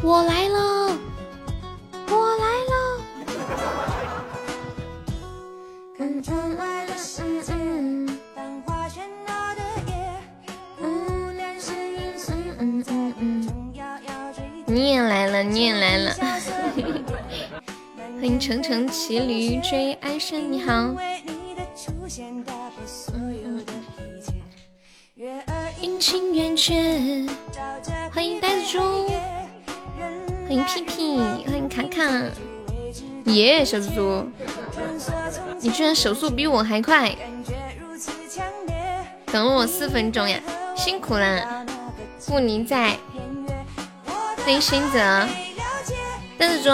我来了，我来了。你也来了，你也来了。欢迎程程骑驴追安生，你好。耶，小猪猪，你居然手速比我还快，等了我四分钟呀，辛苦了，不宁在，欢迎新泽，呆子猪，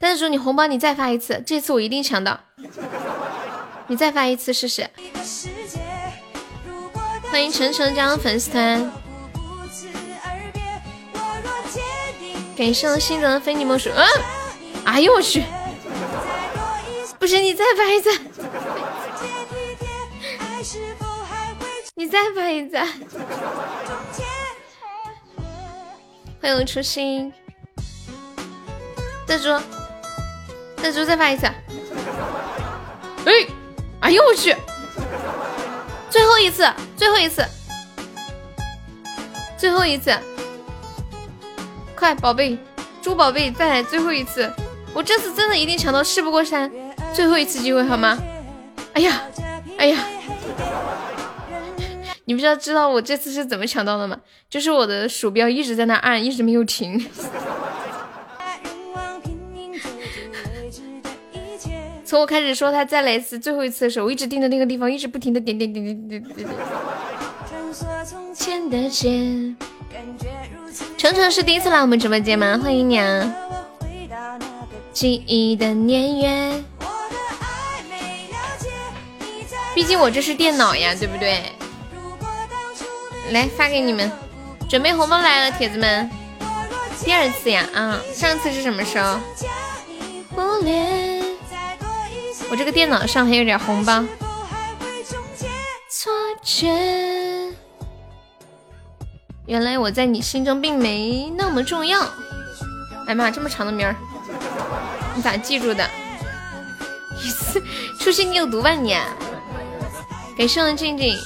呆子猪，你红包你再发一次，这次我一定抢到，你再发一次试试。欢迎晨晨加入粉丝团，感谢我新的非你莫属。嗯，哎呦我去，不行，你再发一次，你再发一次。欢迎初心，大猪，大猪再发一次。哎，哎呦我去。最后一次，最后一次，最后一次，快，宝贝，猪宝贝，再来最后一次！我这次真的一定抢到，事不过三，最后一次机会好吗？哎呀，哎呀，你们知道知道我这次是怎么抢到的吗？就是我的鼠标一直在那按，一直没有停。从我开始说他再来一次最后一次的时候，我一直盯着那个地方，一直不停的点点点点点点点。程程是第一次来我们直播间吗？欢迎你啊！记忆的年月，毕竟我这是电脑呀，对不对？来发给你们，准备红包来了，铁子们。第二次呀，啊，上次是什么时候？我这个电脑上还有点红包。错觉，原来我在你心中并没那么重要。哎妈，这么长的名儿，你咋记住的？一次初心你有毒吧你？给谢我静静。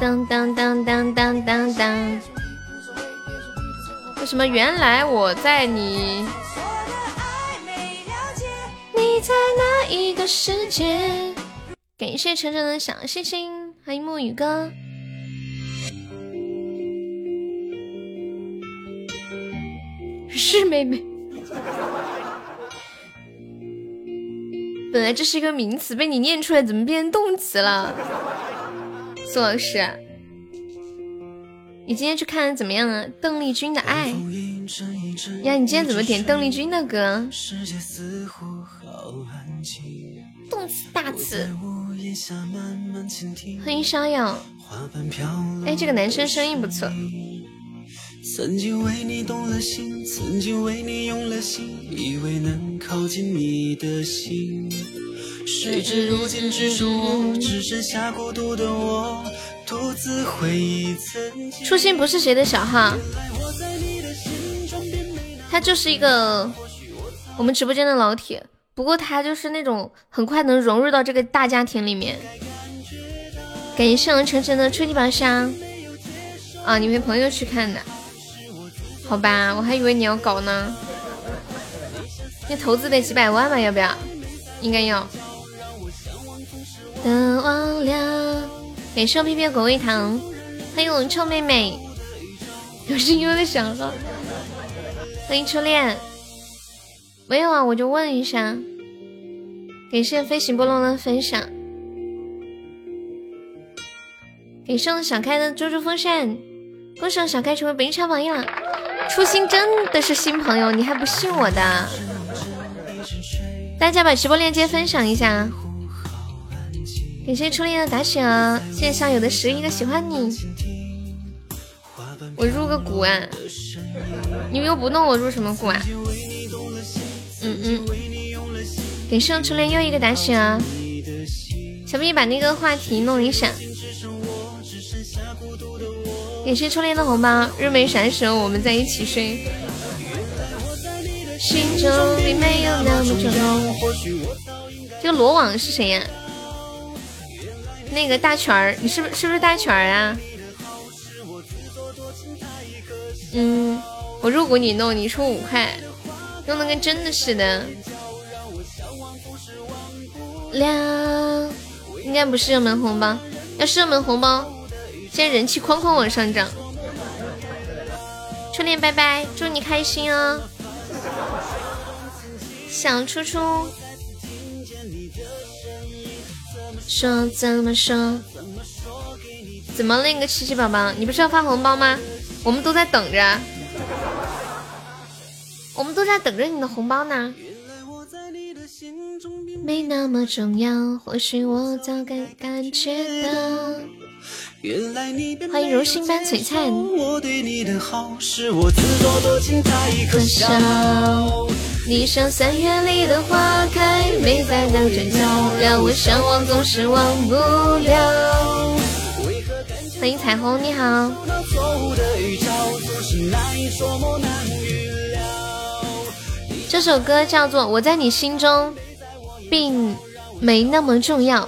当当当当当当当。为什么原来我在你？你在哪一个世界？感谢晨晨的小星星，欢迎墨雨哥。是妹妹。本来这是一个名词，被你念出来，怎么变成动词了？苏老师，你今天去看怎么样啊？邓丽君的爱呀，你今天怎么点邓丽君的歌？动词大词，欢迎逍遥。哎，这个男生声音不错。曾经为你动了心，曾经为你用了心，以为能靠近你的心。谁知如今只剩我，只剩下孤独的我，独自回忆曾经。初心不是谁的小号，他就是一个我们直播间的老铁。不过他就是那种很快能融入到这个大家庭里面。感谢我晨晨的初级宝箱啊！你陪朋友去看的，好吧？我还以为你要搞呢。你投资得几百万吧？要不要？应该要。的忘了。感谢我屁屁果味糖，欢迎我臭妹妹，有声音的小号。欢迎初恋。没有啊，我就问一下。感谢飞行波浪的分享，感谢我小开的猪猪风扇，恭喜我小开成为本场榜一。初心真的是新朋友，你还不信我的？大家把直播链接分享一下。感谢初恋的打赏，谢谢校友的十一个喜欢你。我入个股啊？你们又不弄我入什么股啊？嗯嗯。给上初恋又一个打赏啊！小屁把那个话题弄一下。感谢初恋的红包，日美闪时候我们在一起睡。心中并没有那么重。这个罗网是谁呀？那个大全儿，你是不是是不是大全儿啊？嗯，我入股你弄，你出五块，弄得跟真的似的。亮，应该不是热门红包，要是热门红包，现在人气哐哐往上涨。初恋拜拜，祝你开心哦，小初初。说怎么说？怎么那个七七宝宝，你不是要发红包吗？我们都在等着，我们都在等着你的红包呢。没那么重要，或许我早该感觉到。欢迎如星般璀璨。可笑。你像三月里的花开，没在那嘴角，让我向往总是忘不了。欢迎彩虹，你好。这首歌叫做《我在你心中并没那么重要》。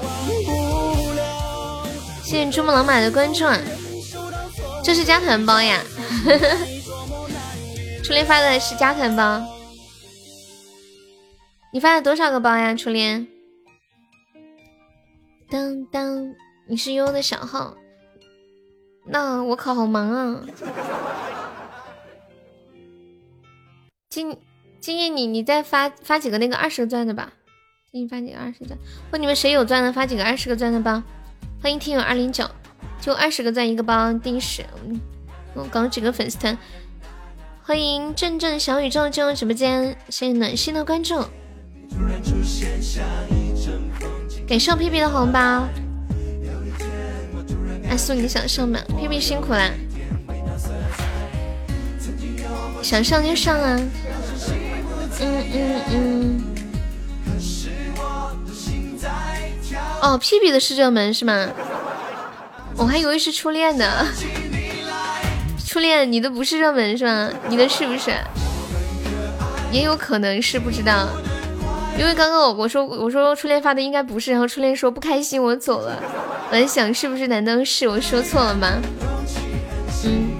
谢谢珠穆朗玛的关注，这是加团包呀。初恋发的是加团包。你发了多少个包呀，初恋？当当，你是悠悠的小号，那我可好忙啊。今今夜你你再发发几个那个二十个钻的吧，给你发几个二十钻。问你们谁有钻的，发几个二十个钻的包。欢迎听友二零九，就二十个赞一个包，第十。我搞几个粉丝团。欢迎阵阵小宇宙进入直播间，谢谢暖心的关注。感谢屁屁的红包，阿苏你想上吗？屁屁辛苦啦，想上就上啊！嗯嗯嗯。哦，屁屁的是热门是吗？我还以为是初恋呢。初恋，你的不是热门是吗？你的是不是？也有可能是不知道。因为刚刚我我说我说初恋发的应该不是，然后初恋说不开心我走了，我在想是不是难道是我说错了吗？嗯，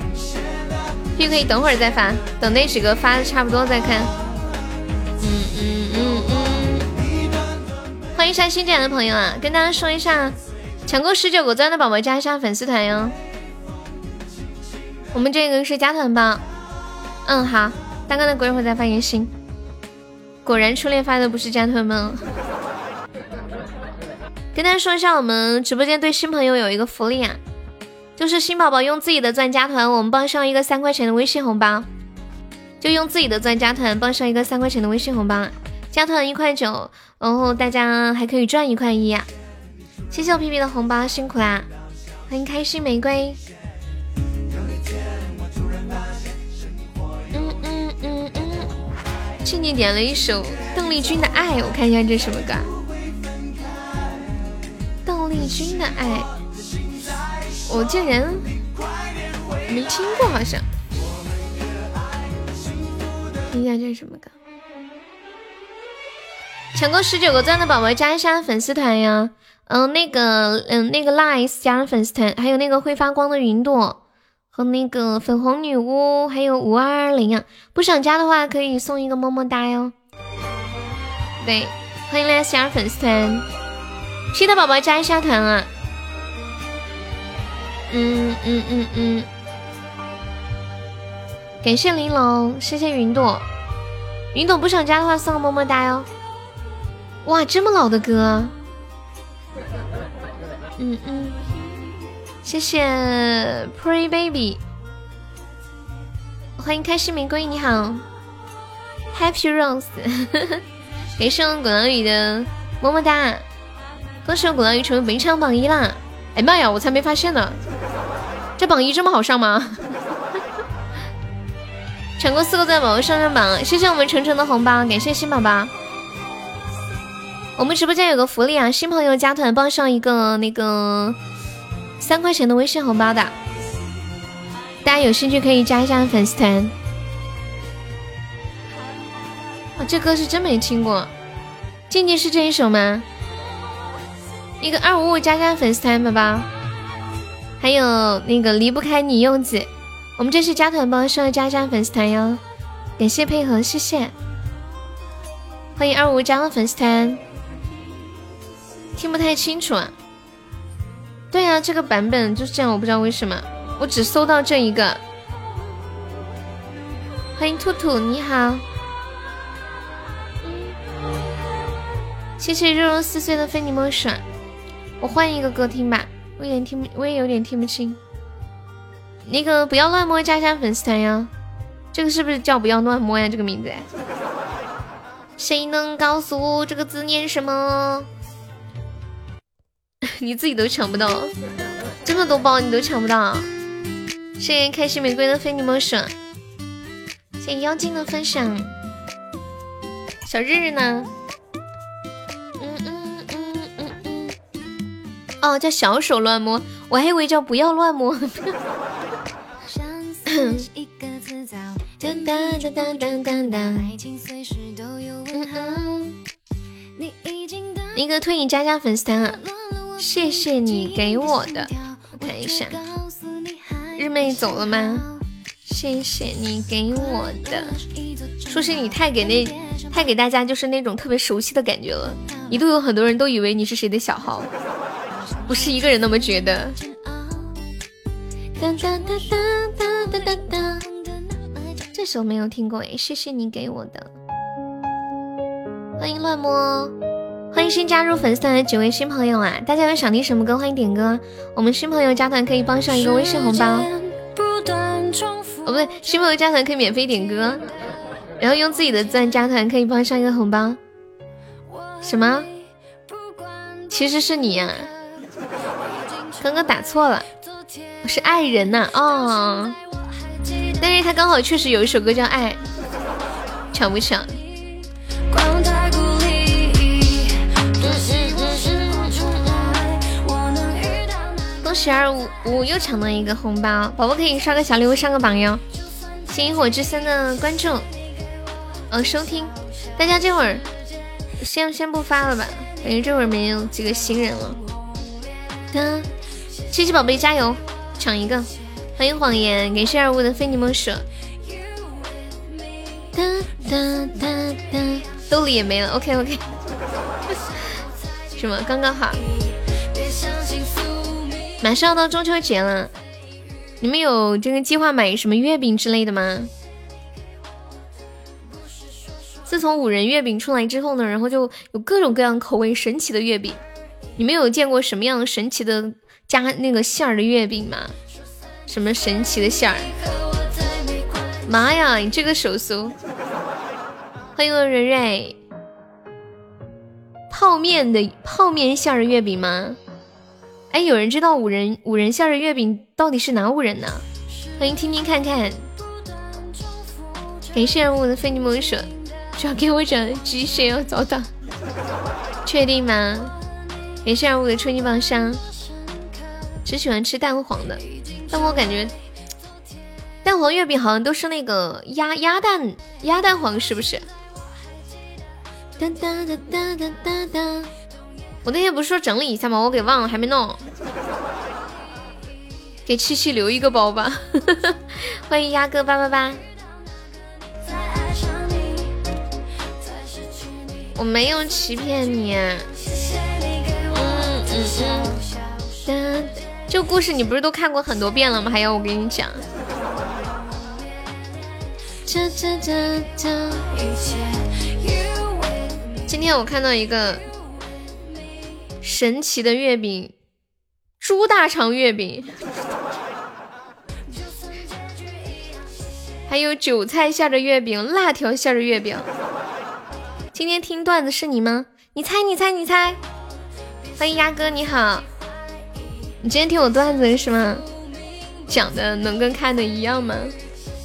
可以可以等会儿再发，等那几个发的差不多再看。欢迎一下新进来的朋友啊，跟大家说一下，抢够十九个钻的宝宝加一下粉丝团哟。我们这个是加团包，嗯好，大哥的过一会儿再发言心。果然初恋发的不是加团吗？跟大家说一下，我们直播间对新朋友有一个福利啊，就是新宝宝用自己的钻加团，我们报上一个三块钱的微信红包，就用自己的钻加团，报上一个三块钱的微信红包，加团一块九，然后大家还可以赚一块一啊！谢谢我皮皮的红包，辛苦啦！欢迎开心玫瑰。嗯嗯嗯嗯静静点了一首邓丽君的《爱》，我看一下这什么歌。邓丽君的《爱》，我竟然没听过，好像。听一下这是什么歌？抢够十九个钻的宝宝加一下粉丝团呀！嗯，那个，嗯，那个 Lies 加入粉丝团，还有那个会发光的云朵。和那个粉红女巫，还有五二二零啊，不想加的话可以送一个么么哒哟。对，欢迎来加入粉丝团，新的宝宝加一下团啊。嗯嗯嗯嗯，感谢玲珑，谢谢云朵，云朵不想加的话送个么么哒哟。哇，这么老的歌，嗯嗯。谢谢 Pre Baby，欢迎开心玫瑰，你好，Happy Rose，感谢我鼓浪屿的么么哒，恭喜我鼓浪屿成为本场榜一啦！哎妈呀，我才没发现呢，这榜一这么好上吗？抢过四个钻宝宝上上榜，谢谢我们晨晨的红包，感谢新宝宝。我们直播间有个福利啊，新朋友加团报上一个那个。三块钱的微信红包的，大家有兴趣可以加一下粉丝团。啊，这歌是真没听过，静静是这一首吗？一个二五五加加粉丝团，宝宝。还有那个离不开你柚子，我们这是加团包，需要加加粉丝团哟。感谢配合，谢谢。欢迎二五五加入粉丝团。听不太清楚啊。对呀，这个版本就是这样，我不知道为什么，我只搜到这一个。欢迎兔兔，你好。谢谢肉肉撕碎的非你莫属。我换一个歌听吧，我有点听不，我也有点听不清。那个不要乱摸，加加粉丝团呀。这个是不是叫不要乱摸呀？这个名字？谁能告诉我这个字念什么？你自己都抢不到，这么多包你都抢不到。谢谢开心玫瑰的非你莫属，谢谢妖精的分享。小日日呢？嗯嗯嗯嗯嗯。哦，叫小手乱摸，我还以为叫不要乱摸。一个推你加加粉丝团啊。谢谢你给我的，我看一下，日妹走了吗？谢谢你给我的，说是你太给那太给大家就是那种特别熟悉的感觉了，一度有很多人都以为你是谁的小号，不是一个人那么觉得。这首没有听过哎，谢谢你给我的，欢迎乱摸。欢迎新加入粉丝团的几位新朋友啊！大家有想听什么歌，欢迎点歌。我们新朋友加团可以帮上一个微信红包。哦，不对，新朋友加团可以免费点歌，然后用自己的钻加团可以帮上一个红包。什么？其实是你呀？刚刚打错了，是爱人呐。哦，但是他刚好确实有一首歌叫《爱》，抢不十二五五又抢到一个红包，宝宝可以刷个小礼物上个榜哟！谢萤火之森的关注，嗯，收听。大家这会儿先先不发了吧，感觉这会儿没有几个新人了。哒，七七宝贝加油，抢一个！欢迎谎言，感谢二五的非你莫属。哒哒哒哒，兜里也没了，OK OK。什么？刚刚好。马上要到中秋节了，你们有这个计划买什么月饼之类的吗？自从五仁月饼出来之后呢，然后就有各种各样口味神奇的月饼。你们有见过什么样神奇的加那个馅儿的月饼吗？什么神奇的馅儿？妈呀，你这个手速！欢迎我蕊蕊。泡面的泡面馅儿月饼吗？哎，有人知道五仁五仁馅的月饼到底是哪五仁呢？欢迎听听看看。感谢我的非你莫属，只要给我整鸡血要早打，确定吗？感谢我的春季榜上，只喜欢吃蛋黄的，但我感觉蛋黄月饼好像都是那个鸭鸭蛋鸭蛋黄，是不是？哒哒哒哒哒哒哒。我那天不是说整理一下吗？我给忘了，还没弄。给七七留一个包吧。欢迎鸭哥八八八。我没有欺骗你。嗯嗯嗯。这故事你不是都看过很多遍了吗？还要我给你讲？今天我看到一个。神奇的月饼，猪大肠月饼，还有韭菜馅的月饼，辣条馅的月饼。今天听段子是你吗？你猜，你猜，你猜。欢迎鸭哥，你好。你今天听我段子是吗？讲的能跟看的一样吗？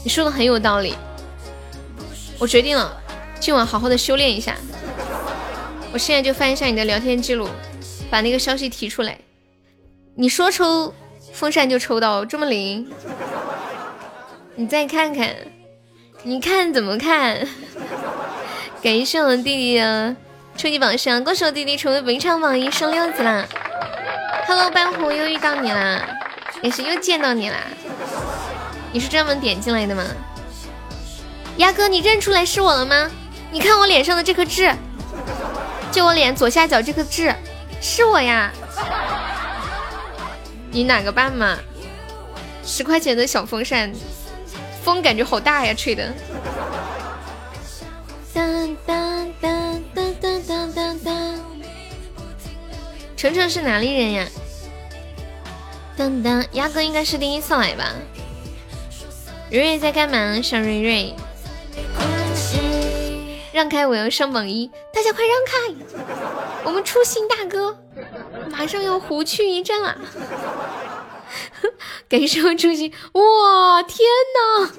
你说的很有道理。我决定了，今晚好好的修炼一下。我现在就翻一下你的聊天记录。把那个消息提出来，你说抽风扇就抽到，这么灵？你再看看，你看怎么看？感谢我弟弟的初级榜上，恭喜我弟弟成为本场榜一，升六级啦！Hello，斑虎又遇到你啦，也是又见到你啦。你是专门点进来的吗？鸭哥，你认出来是我了吗？你看我脸上的这颗痣，就我脸左下角这颗痣，是我呀。你哪个班嘛？十块钱的小风扇，风感觉好大呀，吹的。当当当当当当当当。程程是哪里人呀？当当，鸭哥应该是第一次来吧？瑞瑞在干嘛？小瑞瑞，让开，我要上榜一，大家快让开！我们初心大哥 马上要胡去一阵了。感谢我初心，哇天呐！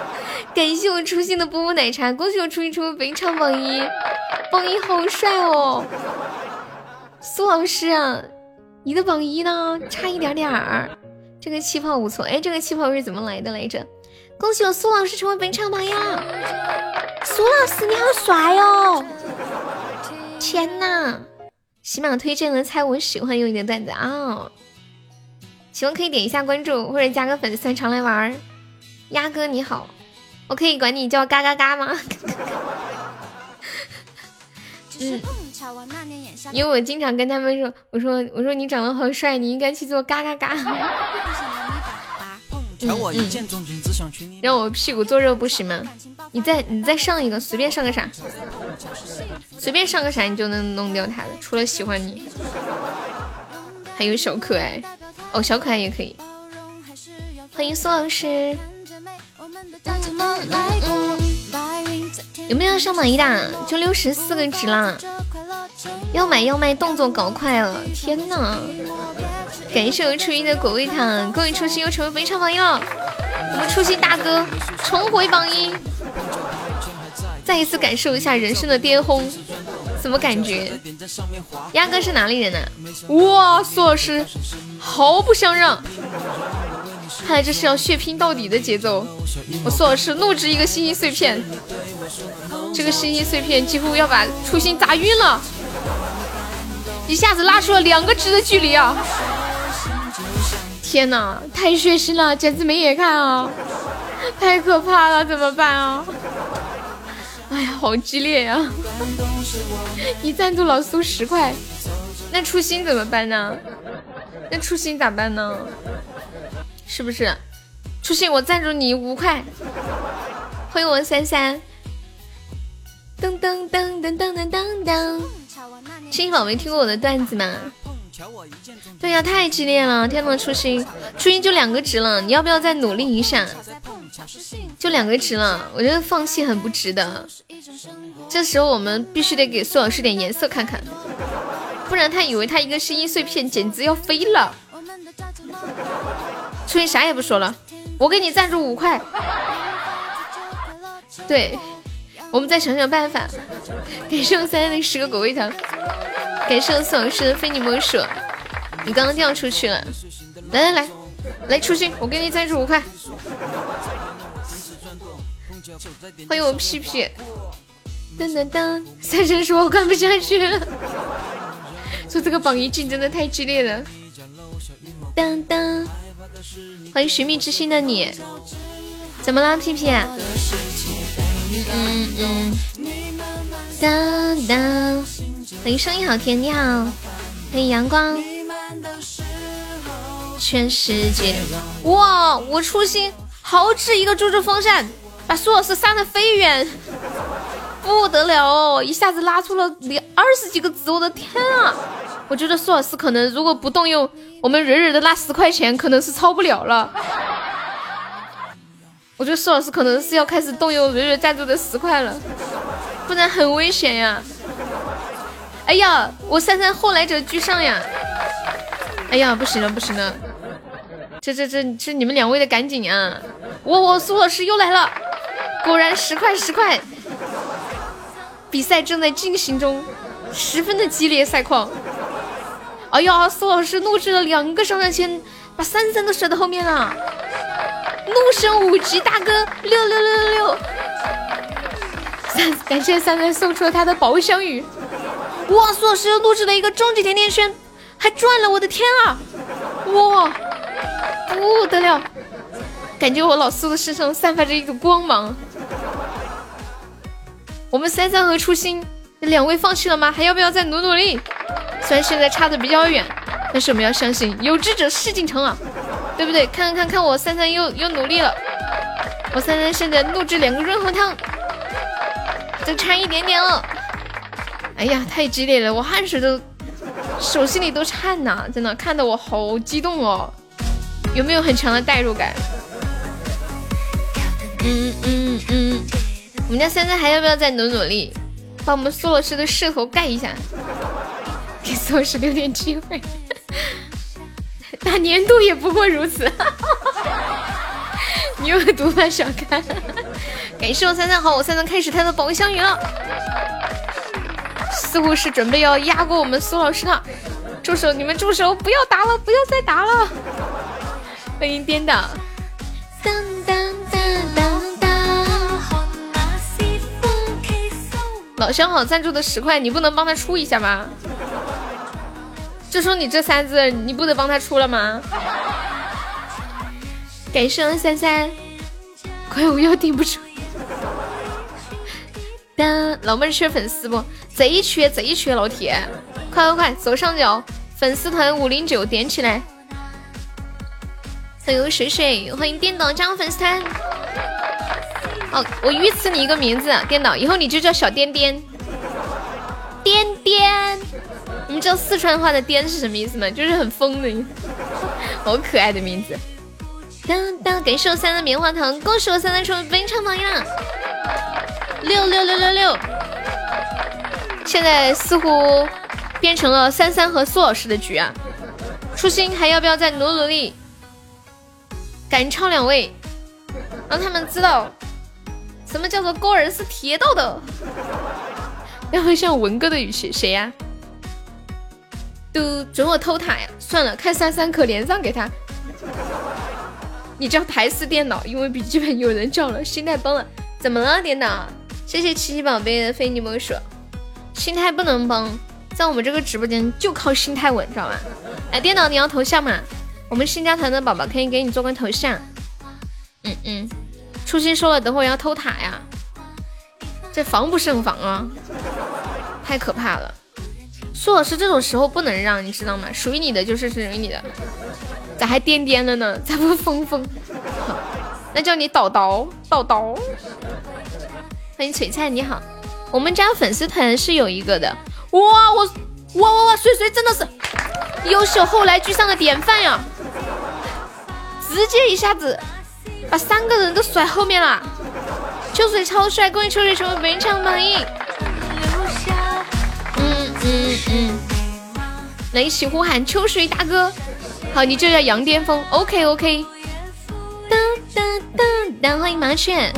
感谢我初心的波波奶茶，恭喜我初心成为本场榜一，榜一好帅哦！苏老师啊，你的榜一呢？差一点点儿。这个气泡不错，哎，这个气泡是怎么来的来着？恭喜我苏老师成为本场榜一，苏老师你好帅哦！天呐！喜马推荐的猜我喜欢用你的段子啊！喜欢可以点一下关注，或者加个粉丝常来玩儿。鸭哥你好，我可以管你叫嘎嘎嘎吗？嗯，因为我经常跟他们说，我说我说你长得好帅，你应该去做嘎嘎嘎。嗯嗯，让我屁股坐热不行吗？你再你再上一个，随便上个啥，随便上个啥，你就能弄掉他的。除了喜欢你，还有小可爱。哦，小可爱也可以。欢迎苏老师。有没有上榜一的？就六十四个值啦！要买要卖，动作搞快了！天呐！感谢我们初心的果味糖，恭喜初心又成为本场榜一了！我们初心大哥重回榜一，再一次感受一下人生的巅峰。什么感觉？鸭哥是哪里人呢？哇，苏老师毫不相让，看来这是要血拼到底的节奏。我苏老师怒掷一个星星碎片，这个星星碎片几乎要把初心砸晕了，一下子拉出了两个值的距离啊！天哪，太血腥了，简直没眼看啊！太可怕了，怎么办啊？哎呀，好激烈呀！你赞助老苏十块，那初心怎么办呢？那初心咋办呢？是不是？初心，我赞助你五块。欢迎我三三。噔噔噔噔噔噔噔噔。青宝没听过我的段子吗？对呀，太激烈了！天呐，初心，初心就两个值了，你要不要再努力一下？就两个值了，我觉得放弃很不值得。这时候我们必须得给苏老师点颜色看看，不然他以为他一个声音碎片简直要飞了。初心啥也不说了，我给你赞助五块。对，我们再想想办法。感谢我三零十个果味糖，感谢我苏老师的非你莫属。你刚刚掉出去了，来来来，来初心，我给你赞助五块。欢迎我屁屁，噔噔噔！三生说我看不下去了，说这个榜一竞争的太激烈了。噔噔！欢迎寻觅之心的你，怎么了屁屁？嗯嗯。噔噔！欢迎声音好甜，你好。欢迎阳光。全世界，哇！我初心豪掷一个猪猪风扇。把苏老师扇得飞远，不得了哦！一下子拉出了两二十几个字，我的天啊！我觉得苏老师可能如果不动用我们蕊蕊的那十块钱，可能是超不了了。我觉得苏老师可能是要开始动用蕊蕊赞助的十块了，不然很危险呀！哎呀，我三三后来者居上呀！哎呀，不行了，不行了！这这这这，你们两位的赶紧啊！我我苏老师又来了。果然十块十块，比赛正在进行中，十分的激烈赛况。哎呀，苏老师怒掷了两个上上签，把三三都甩到后面了，怒升五级大哥六六六六六，三感谢三三送出了他的宝箱雨，哇！苏老师又录制了一个终极甜甜圈，还赚了！我的天啊！哇，不得了！感觉我老苏的身上散发着一股光芒。我们三三和初心两位放弃了吗？还要不要再努努力？虽然现在差的比较远，但是我们要相信有志者事竟成啊，对不对？看看看看我三三又又努力了，我三三现在录制两个润喉糖，就差一点点了。哎呀，太激烈了，我汗水都手心里都颤呐，真的看得我好激动哦。有没有很强的代入感？嗯嗯嗯。我们家三三还要不要再努努力，把我们苏老师的势头盖一下，给苏老师留点机会。那年度也不过如此，你有毒吧小看。感谢我三三好，我三三开始他的宝箱鱼了，似乎是准备要压过我们苏老师了。住手！你们住手！不要打了，不要再打了。欢迎颠倒。当当当当。老相好赞助的十块，你不能帮他出一下吗？就说你这三字，你不得帮他出了吗？感谢三三，快我要顶不住。老妹儿缺粉丝不？贼缺贼缺，老铁，快快快，左上角粉丝团五零九点起来。欢迎水水，欢迎颠倒加入粉丝团。哦，我预赐你一个名字，颠倒，以后你就叫小颠颠。颠颠，你知道四川话的“颠”是什么意思吗？就是很疯的意思，好可爱的名字。当当，感谢我三的棉花糖，恭喜我三三成为本场榜样。六六六六六，现在似乎变成了三三和苏老师的局啊。初心还要不要再努努力？赶超两位，让他们知道。什么叫做高人是铁道的？要会像文哥的语气，谁呀？都准我偷塔呀！算了，看三三可连上给他。你叫台式电脑，因为笔记本有人叫了，心态崩了。怎么了，电脑？谢谢七七宝贝的非你莫属。心态不能崩，在我们这个直播间就靠心态稳，知道吗？哎，电脑你要头像吗？我们新加团的宝宝可以给你做个头像。嗯嗯。初心说了，等会要偷塔呀，这防不胜防啊，太可怕了。苏老师这种时候不能让，你知道吗？属于你的就是属于你的，咋还颠颠了呢？咋不疯疯？那叫你叨叨叨叨。欢迎璀璨，你好，我们家粉丝团是有一个的。哇，我哇哇哇，水水真的是优秀后来居上的典范呀，直接一下子。把三个人都甩后面了，秋水超帅，恭喜秋水成为本场榜一。嗯嗯嗯，来一起呼喊秋水大哥，好，你就叫杨巅峰，OK OK。哒哒哒哒，欢迎麻雀，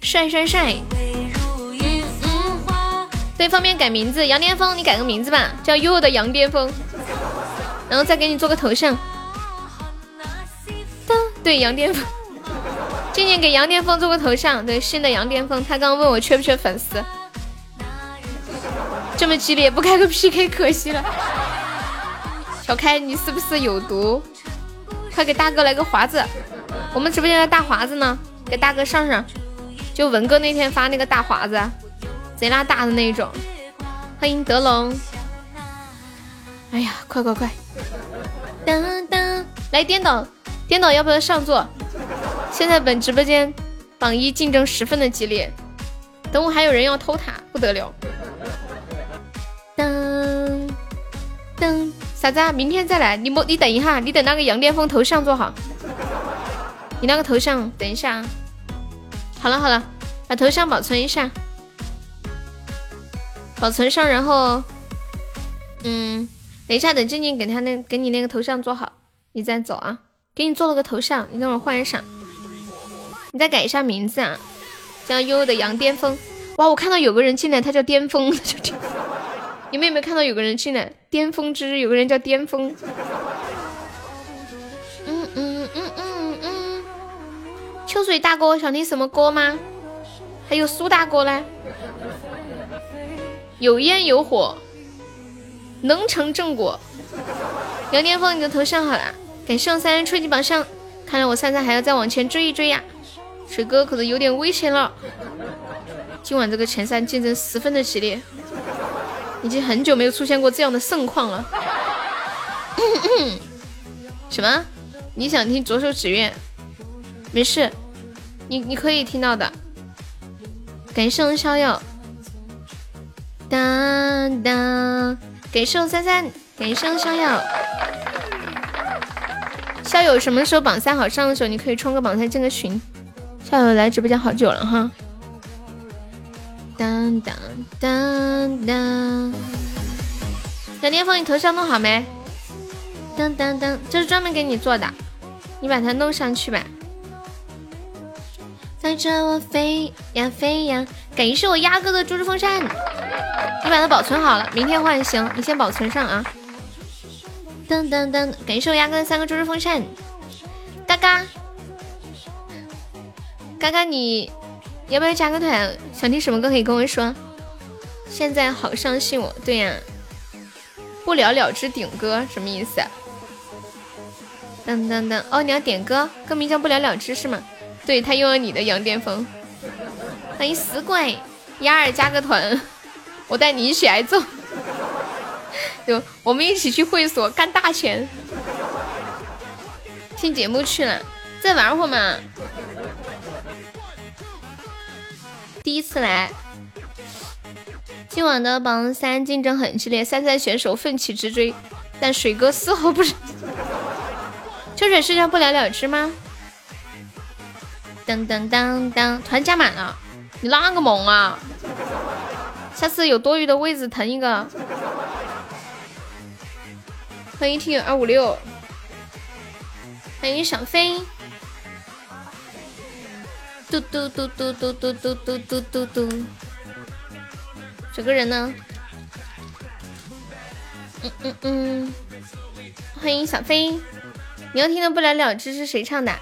帅帅帅。嗯嗯，对，方便改名字，杨巅峰，你改个名字吧，叫悠悠的杨巅峰，然后再给你做个头像。对，杨巅峰。今年给杨巅峰做个头像，对，新的杨巅峰，他刚问我缺不缺粉丝，这么激烈，不开个 PK 可惜了。小开，你是不是有毒？快给大哥来个华子，我们直播间的大华子呢？给大哥上上，就文哥那天发那个大华子，贼拉大的那种。欢迎德龙，哎呀，快快快，当当，来颠倒，颠倒，要不要上座？现在本直播间榜一竞争十分的激烈，等会还有人要偷塔，不得了！噔噔，啥子啊？明天再来，你莫你等一下，你等那个杨巅峰头像做好，你那个头像等一下。好了好了，把头像保存一下，保存上，然后，嗯，等一下，等静静给他那给你那个头像做好，你再走啊。给你做了个头像，你等会换一下。你再改一下名字啊，叫悠悠的杨巅峰。哇，我看到有个人进来，他叫巅峰。你们有没有看到有个人进来？巅峰之有个人叫巅峰。秋水大哥想听什么歌吗？还有苏大哥嘞？有烟有火，能成正果。杨巅峰，你的头像好啦，感谢三人初级榜上。看来我三三还要再往前追一追呀，水哥可能有点危险了。今晚这个前三竞争十分的激烈，已经很久没有出现过这样的盛况了。什么？你想听左手指月？没事，你你可以听到的。感谢逍遥，当当，感谢三三，感谢逍遥。校友什么时候榜三好上的时候，你可以冲个榜三进个群。校友来直播间好久了哈。当当当当，小巅峰，你头像弄好没？当当当，这是专门给你做的，你把它弄上去吧。带着我飞呀飞呀，感谢我鸭哥的猪猪风扇，你把它保存好了，明天换行，你先保存上啊。噔噔噔！感谢我鸭哥的三个猪猪风扇，嘎嘎，嘎嘎，你要不要加个团？想听什么歌可以跟我说。现在好相信我，对呀，不了了之顶歌什么意思？噔噔噔！哦，你要点歌，歌名叫不了了之是吗？对他用了你的羊癫疯。欢迎死鬼鸭儿加个团，我带你一起挨揍。就我们一起去会所干大钱，听节目去了，再玩会嘛。第一次来，今晚的榜三竞争很激烈，三三选手奋起直追，但水哥丝毫不是。秋水是叫不了了之吗？当当当当，团加满了，你那个萌啊！下次有多余的位置腾一个。欢迎听友二五六，欢迎小飞，嘟嘟嘟嘟嘟嘟嘟嘟嘟嘟嘟，这个人呢？嗯嗯嗯，欢迎小飞，你要听的不了了之是谁唱的？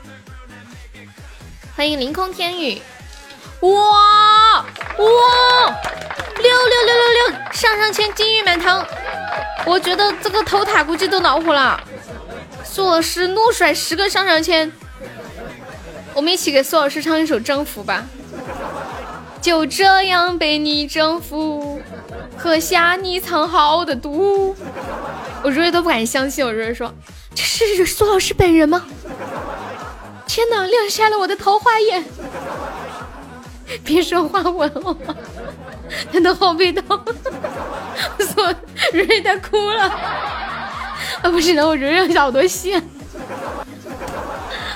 欢迎凌空天宇，哇哇，六六六六六，上上签，金玉满堂。我觉得这个偷塔估计都恼火了。苏老师怒甩十个上上签，我们一起给苏老师唱一首《征服》吧。就这样被你征服，喝下你藏好的毒。我瑞瑞都不敢相信，我瑞瑞说：“这是苏老师本人吗？”天哪，亮瞎了我的桃花眼。别说话，我了，他的好被动。说蕊蕊他哭了，啊不行了，我蕊蕊要好多戏。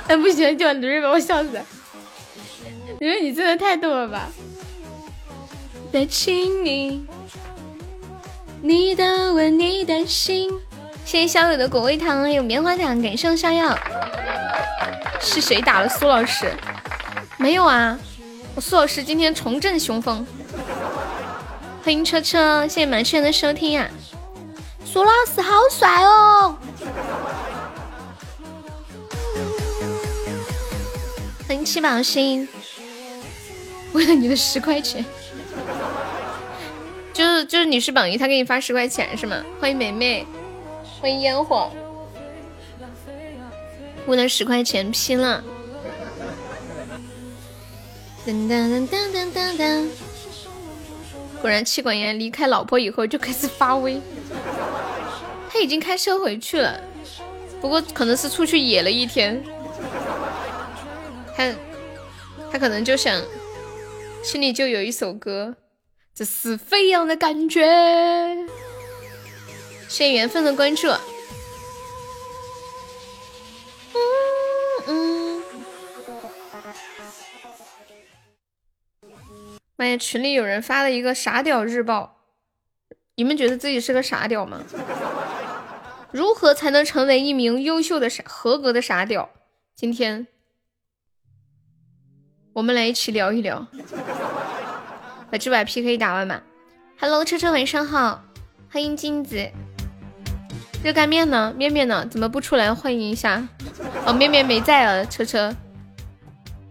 哎不行，就蕊蕊把我笑死。蕊蕊你真的太逗了吧！再亲你，你的吻，你的心。谢谢小友的果味糖，还有棉花糖，感谢逍遥。是谁打了苏老师？没有啊，我苏老师今天重振雄风。欢迎车车，谢谢满轩的收听啊！苏老师好帅哦！欢迎七宝星，为了你的十块钱，就是就是你是榜一，他给你发十块钱是吗？欢迎梅梅，欢迎烟火，为了十块钱拼了！噔噔噔噔噔噔。果然，妻管严离开老婆以后就开始发威。他已经开车回去了，不过可能是出去野了一天。他他可能就想，心里就有一首歌，这是飞扬的感觉。谢谢缘分的关注。发现群里有人发了一个傻屌日报，你们觉得自己是个傻屌吗？如何才能成为一名优秀的傻合格的傻屌？今天我们来一起聊一聊，把这把 PK 打完吧。Hello，车车晚上好，欢迎金子。热干面呢？面面呢？怎么不出来欢迎一下？哦，面面没在啊，车车。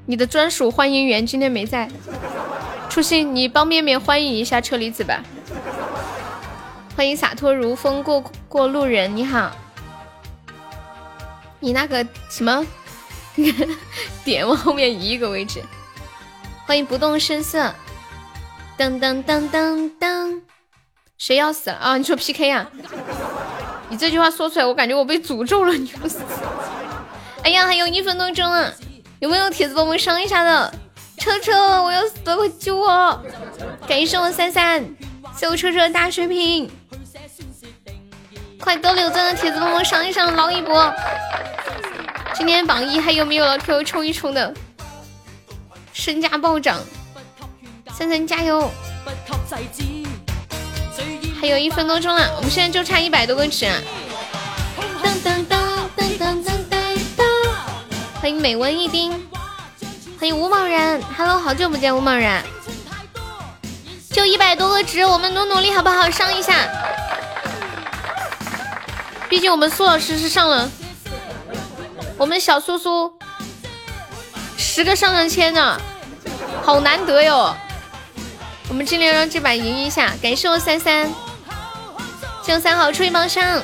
你的专属欢迎员今天没在，初心，你帮面面欢迎一下车厘子吧。欢迎洒脱如风过过路人，你好。你那个什么 点往后面移一个位置。欢迎不动声色。噔噔噔噔噔，谁要死了啊？你说 PK 呀？你这句话说出来，我感觉我被诅咒了。你不死？哎呀，还有一分多钟了，有没有铁子帮我们上一下的？车车，我要死了，快救我！感谢我三三，谢我车车大水瓶。快多留钻的铁子帮我上一上，捞一波。今天榜一还有没有老铁冲一冲的？身价暴涨，三三加油！还有一分多钟了，我们现在就差一百多个值。噔噔噔噔噔噔噔噔！欢迎美文一丁，欢迎吴某人，Hello，好久不见吴某人。就一百多个值，我们努努力好不好？上一下。毕竟我们苏老师是上了，我们小苏苏十个上上签呢，好难得哟。我们尽量让这把赢一下，感谢我三三，谢我三好出一帮上。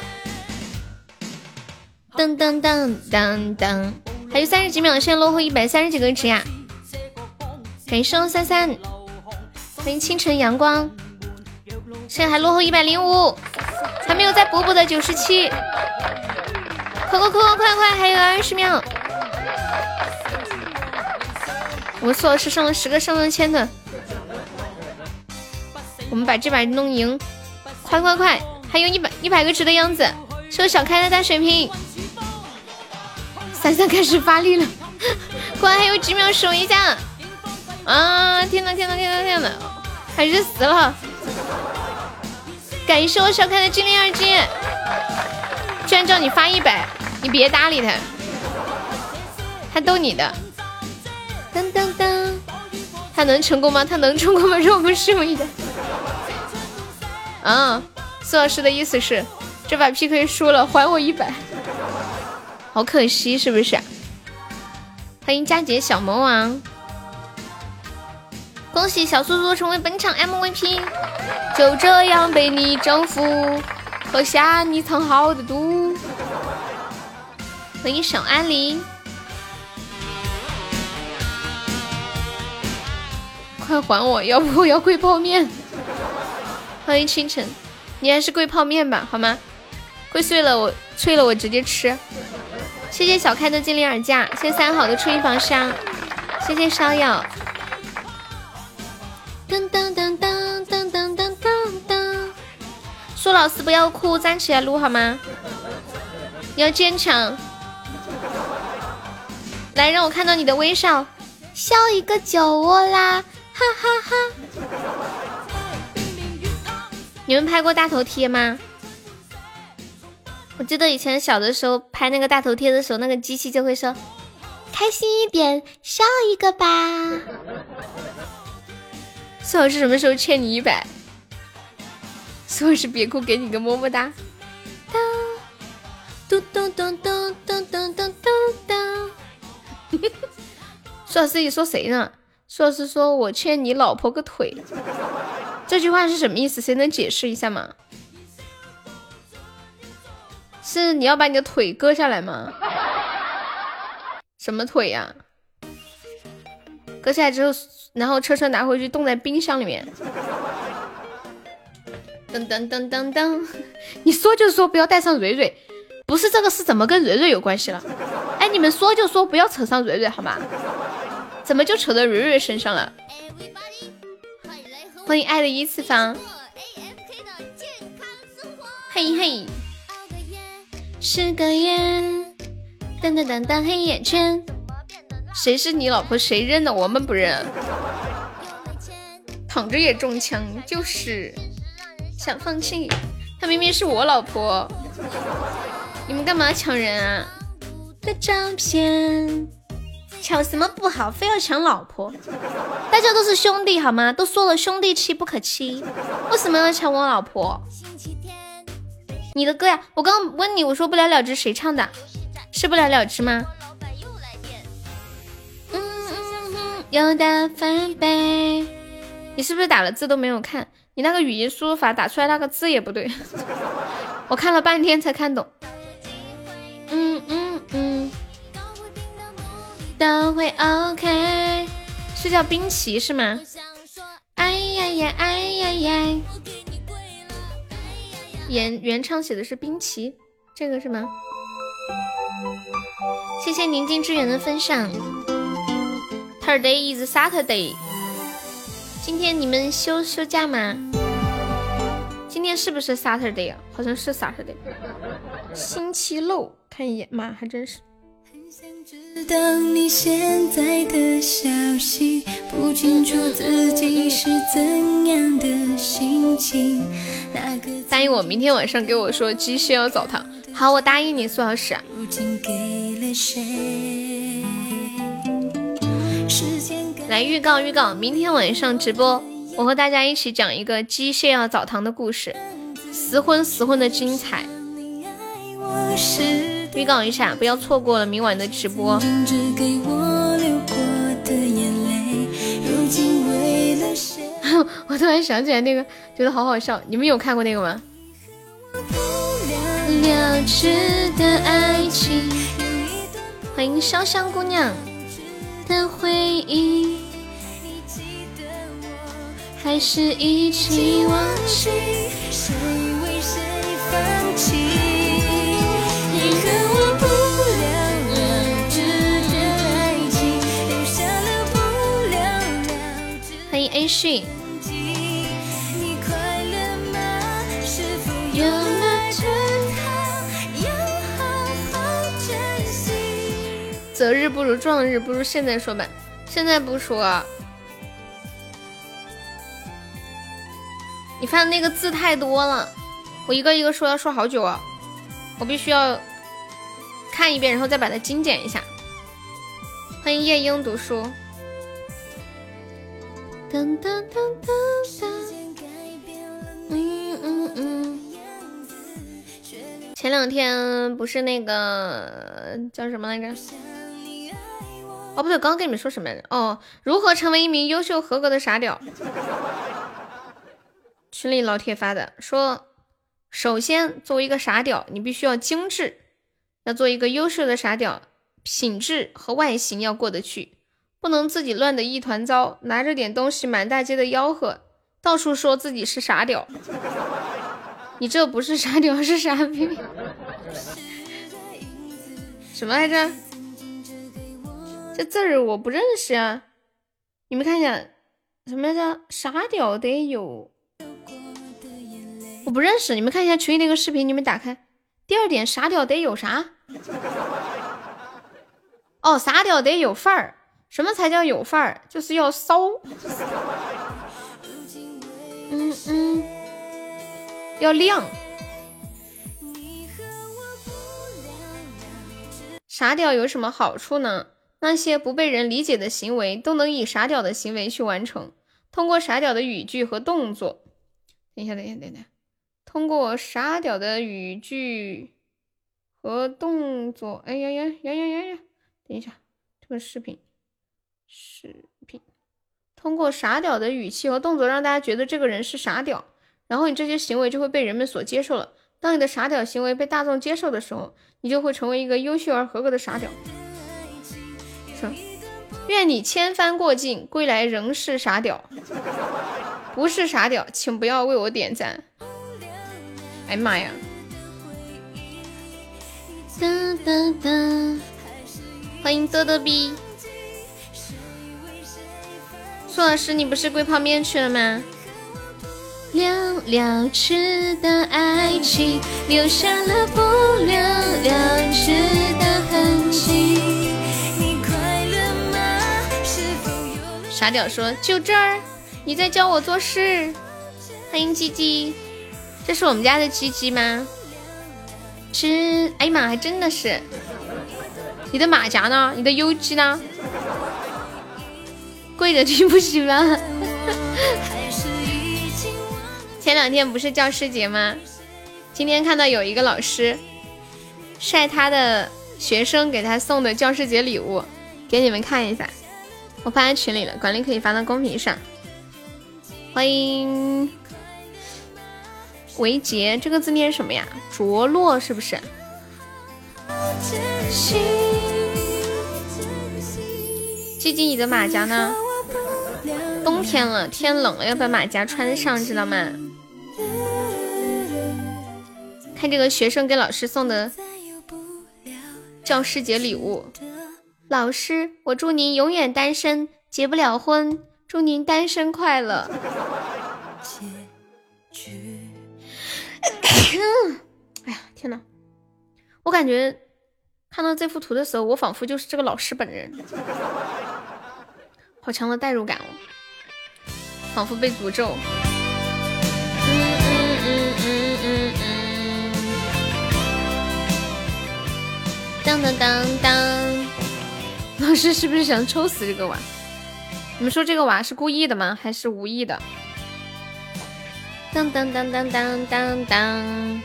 噔噔噔噔噔，还有三十几秒，现在落后一百三十几个值呀。感谢我三三，欢迎清晨阳光，现在还落后一百零五。还没有再补补的九十七，快快快快快，还有二十秒。我们苏老师上了十个上上签的，我们把这把弄赢，快快快，还有一百一百个值的样子。是我小开的大水瓶，三三开始发力了，果然还有几秒守一下。啊！天呐天呐天呐天呐，还是死了。感谢我小开的精灵耳机，居然叫你发一百，你别搭理他，他逗你的。噔噔噔，他能成功吗？他能成功吗？让我们拭目以待。啊，苏老师的意思是这把 PK 输了，还我一百，好可惜，是不是？欢迎佳杰小魔王。恭喜小苏苏成为本场 MVP，就这样被你征服，喝下你藏好的毒。欢迎小安林，快还我，要不我要跪泡面。欢迎清晨，你还是跪泡面吧，好吗？跪碎了我脆了我直接吃。谢谢小开的精灵耳架，谢谢三好的初一防伤，谢谢烧药。噔噔噔噔噔噔噔噔！苏老师不要哭，站起来撸好吗？要坚强。来，让我看到你的微笑，笑一个酒窝啦！哈哈哈。你们拍过大头贴吗？我记得以前小的时候拍那个大头贴的时候，那个机器就会说：“开心一点，笑一个吧。”苏老师什么时候欠你一百？苏老师别哭，给你个么么哒。嘟嘟嘟嘟嘟嘟嘟嘟。苏老师你说谁呢？苏老师说我欠你老婆个腿。这句话是什么意思？谁能解释一下吗？是你要把你的腿割下来吗？什么腿呀？割下来之后。然后车车拿回去冻在冰箱里面。噔噔噔噔噔，你说就说不要带上蕊蕊，不是这个是怎么跟蕊蕊有关系了？哎，你们说就说不要扯上蕊蕊好吗？怎么就扯到蕊蕊身上了？欢迎爱的一次方。嘿嘿，是个烟，噔噔噔噔黑眼圈。谁是你老婆？谁认的？我们不认。躺着也中枪，就是想放弃。她明明是我老婆，你们干嘛抢人啊？的照片，抢什么不好？非要抢老婆？大家都是兄弟好吗？都说了兄弟妻不可欺，为什么要抢我老婆？你的歌呀，我刚问你，我说不了了之，谁唱的？是不了了之吗？又打翻倍。你是不是打了字都没有看？你那个语音输入法打出来那个字也不对，我看了半天才看懂。嗯嗯嗯，都会 OK，是叫冰淇是吗？哎呀呀哎呀呀！原原唱写的是冰淇，这个是吗？谢谢宁静致远的分享。Today is Saturday。今天你们休休假吗？今天是不是 Saturday 啊？好像是 Saturday。星期六，看一眼，妈还真是。知道你现在的消息，不清楚自己是怎样的心情。答应我，明天晚上给我说鸡需要澡堂。好，我答应你，苏老师。来预告预告，明天晚上直播，我和大家一起讲一个鸡需要澡堂的故事，死婚死婚的精彩。预告一下，不要错过了明晚的直播。我突然想起来那个，觉得好好笑。你们有看过那个吗？欢迎潇湘姑娘的回忆，还是一起忘记？讯。择日不如撞日，不如现在说吧。现在不说，你发的那个字太多了，我一个一个说要说好久啊，我必须要看一遍，然后再把它精简一下。欢迎夜莺读书。噔噔噔噔噔。嗯嗯嗯。前两天不是那个叫什么来着？哦，不对，刚刚跟你们说什么来着？哦，如何成为一名优秀合格的傻屌？群里老铁发的，说首先作为一个傻屌，你必须要精致，要做一个优秀的傻屌，品质和外形要过得去，不能自己乱的一团糟，拿着点东西满大街的吆喝，到处说自己是傻屌。你这不是傻屌，是傻逼。什么来着？这字儿我不认识啊！你们看一下，什么叫傻屌得有？我不认识。你们看一下群里那个视频，你们打开。第二点，傻屌得有啥？哦，傻屌得有范儿。什么才叫有范儿？就是要骚。嗯嗯，要亮。傻屌有什么好处呢？那些不被人理解的行为，都能以傻屌的行为去完成。通过傻屌的语句和动作，等一下，等一下，等等，通过傻屌的语句和动作，哎呀呀呀呀呀呀！等一下，这个视频，视频，通过傻屌的语气和动作，让大家觉得这个人是傻屌，然后你这些行为就会被人们所接受了。当你的傻屌行为被大众接受的时候，你就会成为一个优秀而合格的傻屌。愿你千帆过尽，归来仍是傻屌。不是傻屌，请不要为我点赞。哎呀妈呀！哒哒哒！欢迎多多逼。苏老师，你不是跪泡面去了吗？的爱情，留下了不了了之的痕迹。傻屌说：“就这儿，你在教我做事。”欢迎鸡鸡，这是我们家的鸡鸡吗？是，哎呀妈，还真的是。你的马甲呢？你的优鸡呢？跪着听不行吗？前两天不是教师节吗？今天看到有一个老师晒他的学生给他送的教师节礼物，给你们看一下。我发在群里了，管理可以发到公屏上。欢迎维杰，这个字念什么呀？着落是不是？鸡鸡，你的马甲呢？冬天了，天冷了，要把马甲穿上，知道吗？看这个学生给老师送的教师节礼物。老师，我祝您永远单身，结不了婚。祝您单身快乐。哎呀，天哪！我感觉看到这幅图的时候，我仿佛就是这个老师本人，好强的代入感哦，仿佛被诅咒。嗯嗯嗯嗯嗯嗯。当当当。当。老师是不是想抽死这个娃？你们说这个娃是故意的吗？还是无意的？当当。当当当。当当！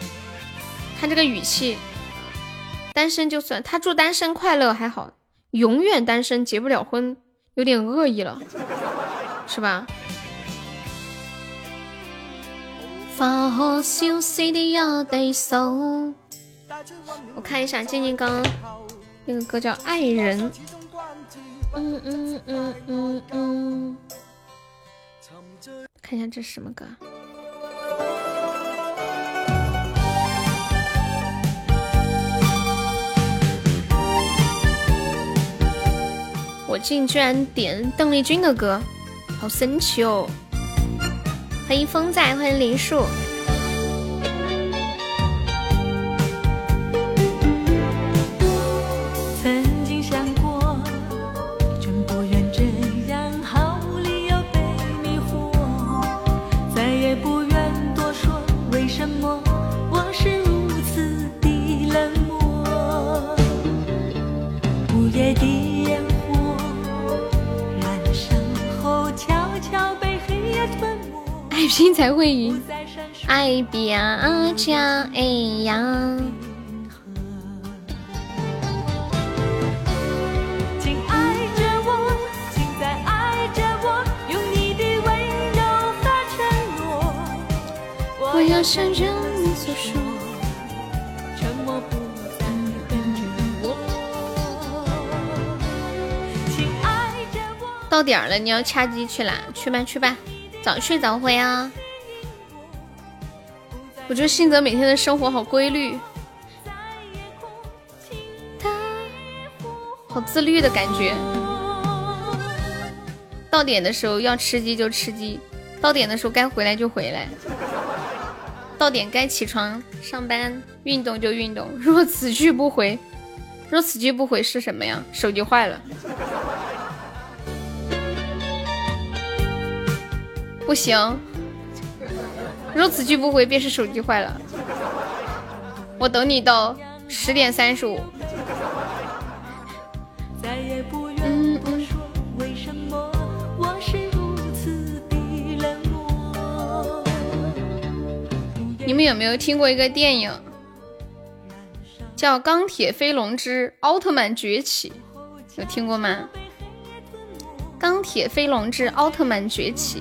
看这个语气，单身就算他祝单身快乐还好，永远单身结不了婚，有点恶意了，是吧？我看一下，静静刚刚那个歌叫《爱人》。嗯嗯嗯嗯嗯，看一下这是什么歌？我竟居然点邓丽君的歌，好神奇哦！欢迎风仔欢迎林树。曾经想过真不愿这样毫无理由被迷惑再也不愿多说为什么。拼才会赢，爱比啊加哎呀。请爱着我，请再爱着我，用你的温柔和承诺。我要向着你诉说，沉默不再跟着我。请爱着我。到点了，你要掐机去啦？去吧，去吧。早睡早回啊！我觉得信泽每天的生活好规律，好自律的感觉。到点的时候要吃鸡就吃鸡，到点的时候该回来就回来，到点该起床上班运动就运动。若此去不回，若此去不回是什么呀？手机坏了。不行，如此拒不回，便是手机坏了。我等你到十点三十五。你们有没有听过一个电影，叫《钢铁飞龙之奥特曼崛起》？有听过吗？《钢铁飞龙之奥特曼崛起》。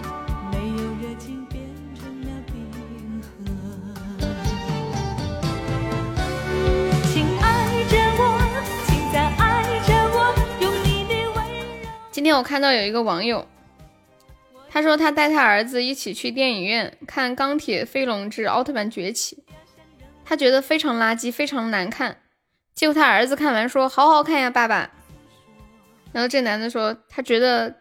今天我看到有一个网友，他说他带他儿子一起去电影院看《钢铁飞龙之奥特曼崛起》，他觉得非常垃圾，非常难看。结果他儿子看完说：“好好看呀，爸爸。”然后这男的说：“他觉得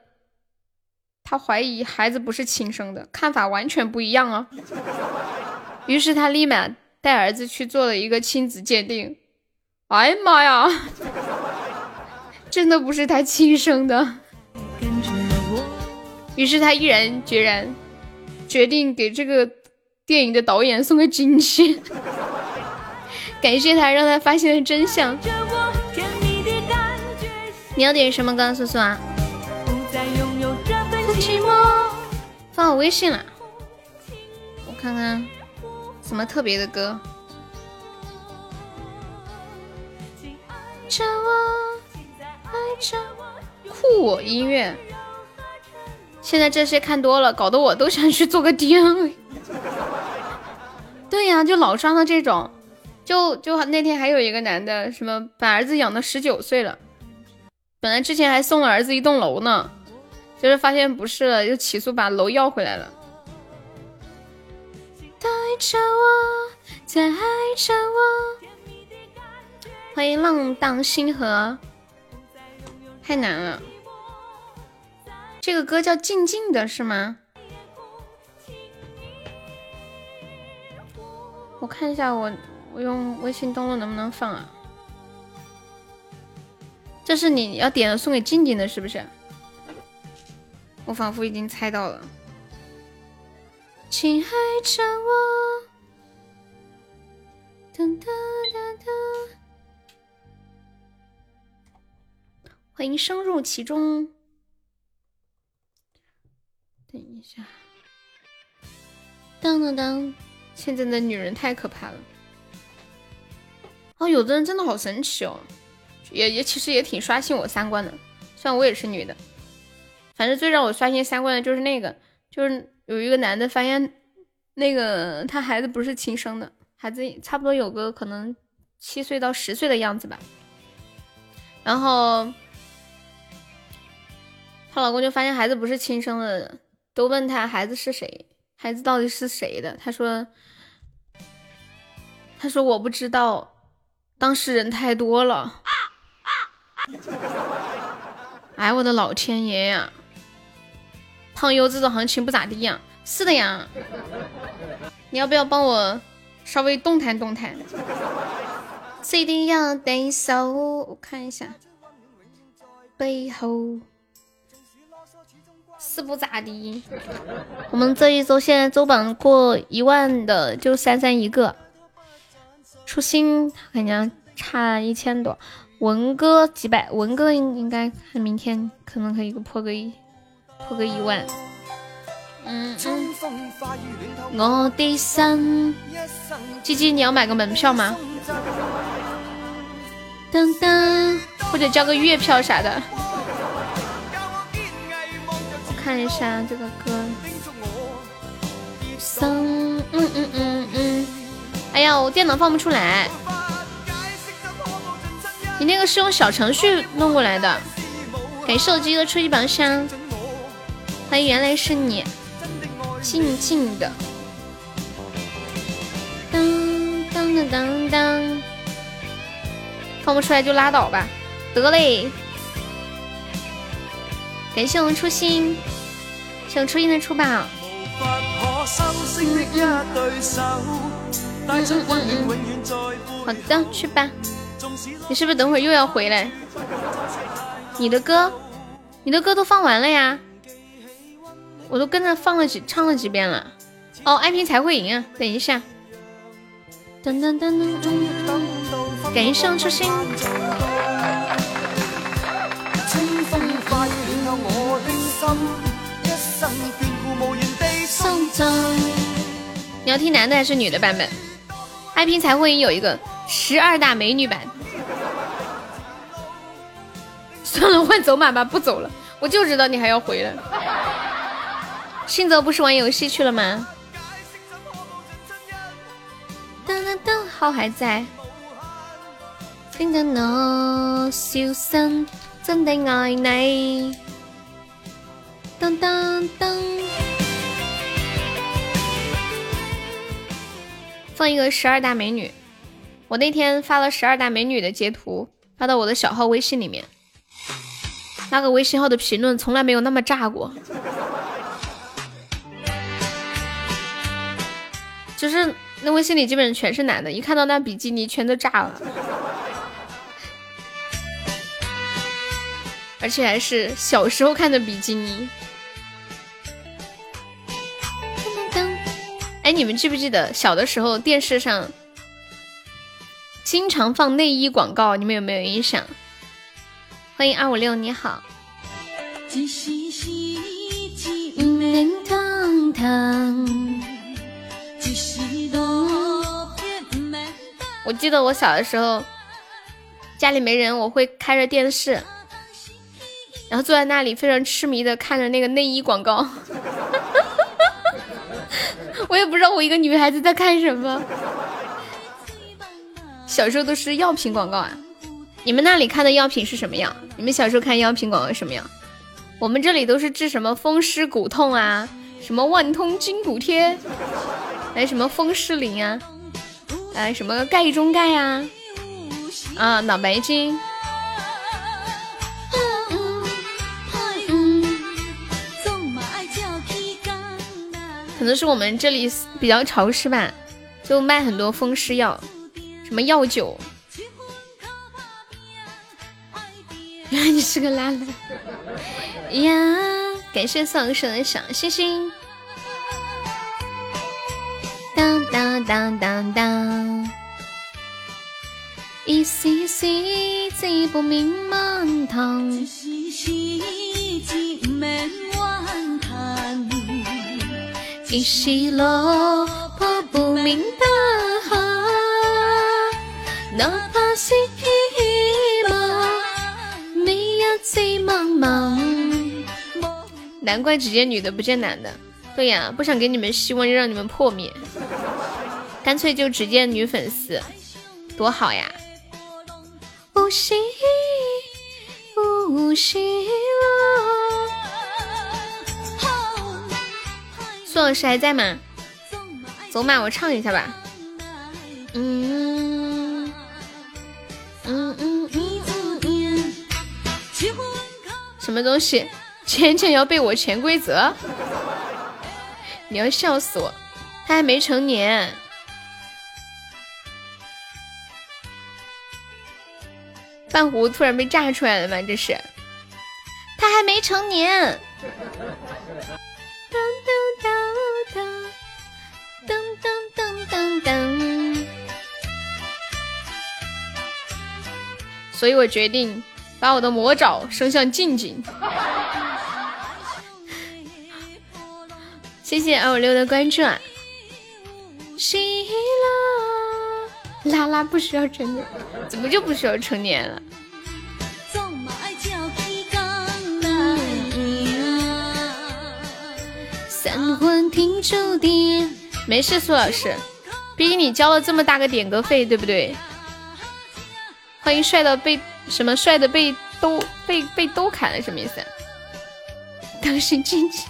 他怀疑孩子不是亲生的，看法完全不一样啊。”于是他立马带儿子去做了一个亲子鉴定。哎呀妈呀，真的不是他亲生的。于是他毅然决然决定给这个电影的导演送个惊喜，感谢他让他发现了真相。你要点什么歌，苏苏啊？发我微信了，我看看什么特别的歌。着我酷音乐。现在这些看多了，搞得我都想去做个 DNA。对呀，就老刷到这种，就就那天还有一个男的，什么把儿子养到十九岁了，本来之前还送了儿子一栋楼呢，就是发现不是了，又起诉把楼要回来了。带着我，再爱着我。欢迎浪荡星河，太难了。这个歌叫《静静的》，是吗？我看一下，我我用微信登录能不能放啊？这是你要点的送给静静的，是不是？我仿佛已经猜到了。亲爱着我，哒哒哒哒。欢迎深入其中。等一下，当当当！现在的女人太可怕了。哦，有的人真的好神奇哦，也也其实也挺刷新我三观的。虽然我也是女的，反正最让我刷新三观的就是那个，就是有一个男的发现那个他孩子不是亲生的，孩子差不多有个可能七岁到十岁的样子吧，然后她老公就发现孩子不是亲生的。都问她孩子是谁，孩子到底是谁的？她说：“她说我不知道，当事人太多了。”哎，我的老天爷呀！胖优这种行情不咋地呀？是的呀，你要不要帮我稍微动弹动弹？一定要得手，我看一下背后。是不咋地，我们这一周现在周榜过一万的就三三一个，初心感觉差一千多，文哥几百，文哥应应该看明天可能可以破个一破个一万。嗯嗯，我的心，鸡鸡你要买个门票吗？噔噔，或者交个月票啥的。看一下这个歌，嗯嗯嗯嗯，哎呀，我电脑放不出来。你那个是用小程序弄过来的，给手机的初级宝箱。欢迎原来是你，静静的。当当当当当，放不出来就拉倒吧，得嘞。感谢我们初心，谢我初心的出宝。好的，去吧。你是不是等会儿又要回来？你的歌，你的歌都放完了呀？我都跟着放了几唱了几遍了。哦，爱拼才会赢啊！等一下。噔噔噔噔噔。感谢我初心。你要听男的还是女的版本？爱拼才会有一个十二大美女版。算了，换走马吧，不走了。我就知道你还要回来。信泽不是玩游戏去了吗？噔噔噔，号还在。听得我笑声，真的爱你。噔噔噔，放一个十二大美女。我那天发了十二大美女的截图，发到我的小号微信里面。那个微信号的评论从来没有那么炸过，就是那微信里基本全是男的，一看到那比基尼全都炸了，而且还是小时候看的比基尼。哎，你们记不记得小的时候电视上经常放内衣广告？你们有没有印象？欢迎二五六，你好。我记得我小的时候家里没人，我会开着电视，然后坐在那里非常痴迷的看着那个内衣广告。我也不知道我一个女孩子在看什么。小时候都是药品广告啊，你们那里看的药品是什么样？你们小时候看药品广告什么样？我们这里都是治什么风湿骨痛啊，什么万通筋骨贴，来什么风湿灵啊，来什么钙中钙呀，啊脑白金。可能是我们这里比较潮湿吧，就卖很多风湿药。什么药酒？原 来你是个拉拉呀！感谢丧生的小星星。当当当当当，一丝丝字不明满堂，一丝丝字满堂，一时落魄不明大行。哪怕是匹马，每一次茫茫。难怪只见女的不见男的。对呀，不想给你们希望，就让你们破灭。干脆就只见女粉丝，多好呀！无锡，无锡老师还在吗？走马，我唱一下吧。嗯。嗯嗯嗯嗯嗯，什么东西？浅浅要被我潜规则？你要笑死我！他还没成年。半壶突然被炸出来了吗？这是？他还没成年。噔噔噔噔噔噔噔噔噔。所以我决定把我的魔爪伸向静静。谢谢二五六的关注啊！啦啦拉拉不需要成年，怎么就不需要成年了？魂停注定，没事，苏老师，毕竟你交了这么大个点歌费，对不对？欢迎帅的被什么帅的被都被被都砍了什么意思？当心进去，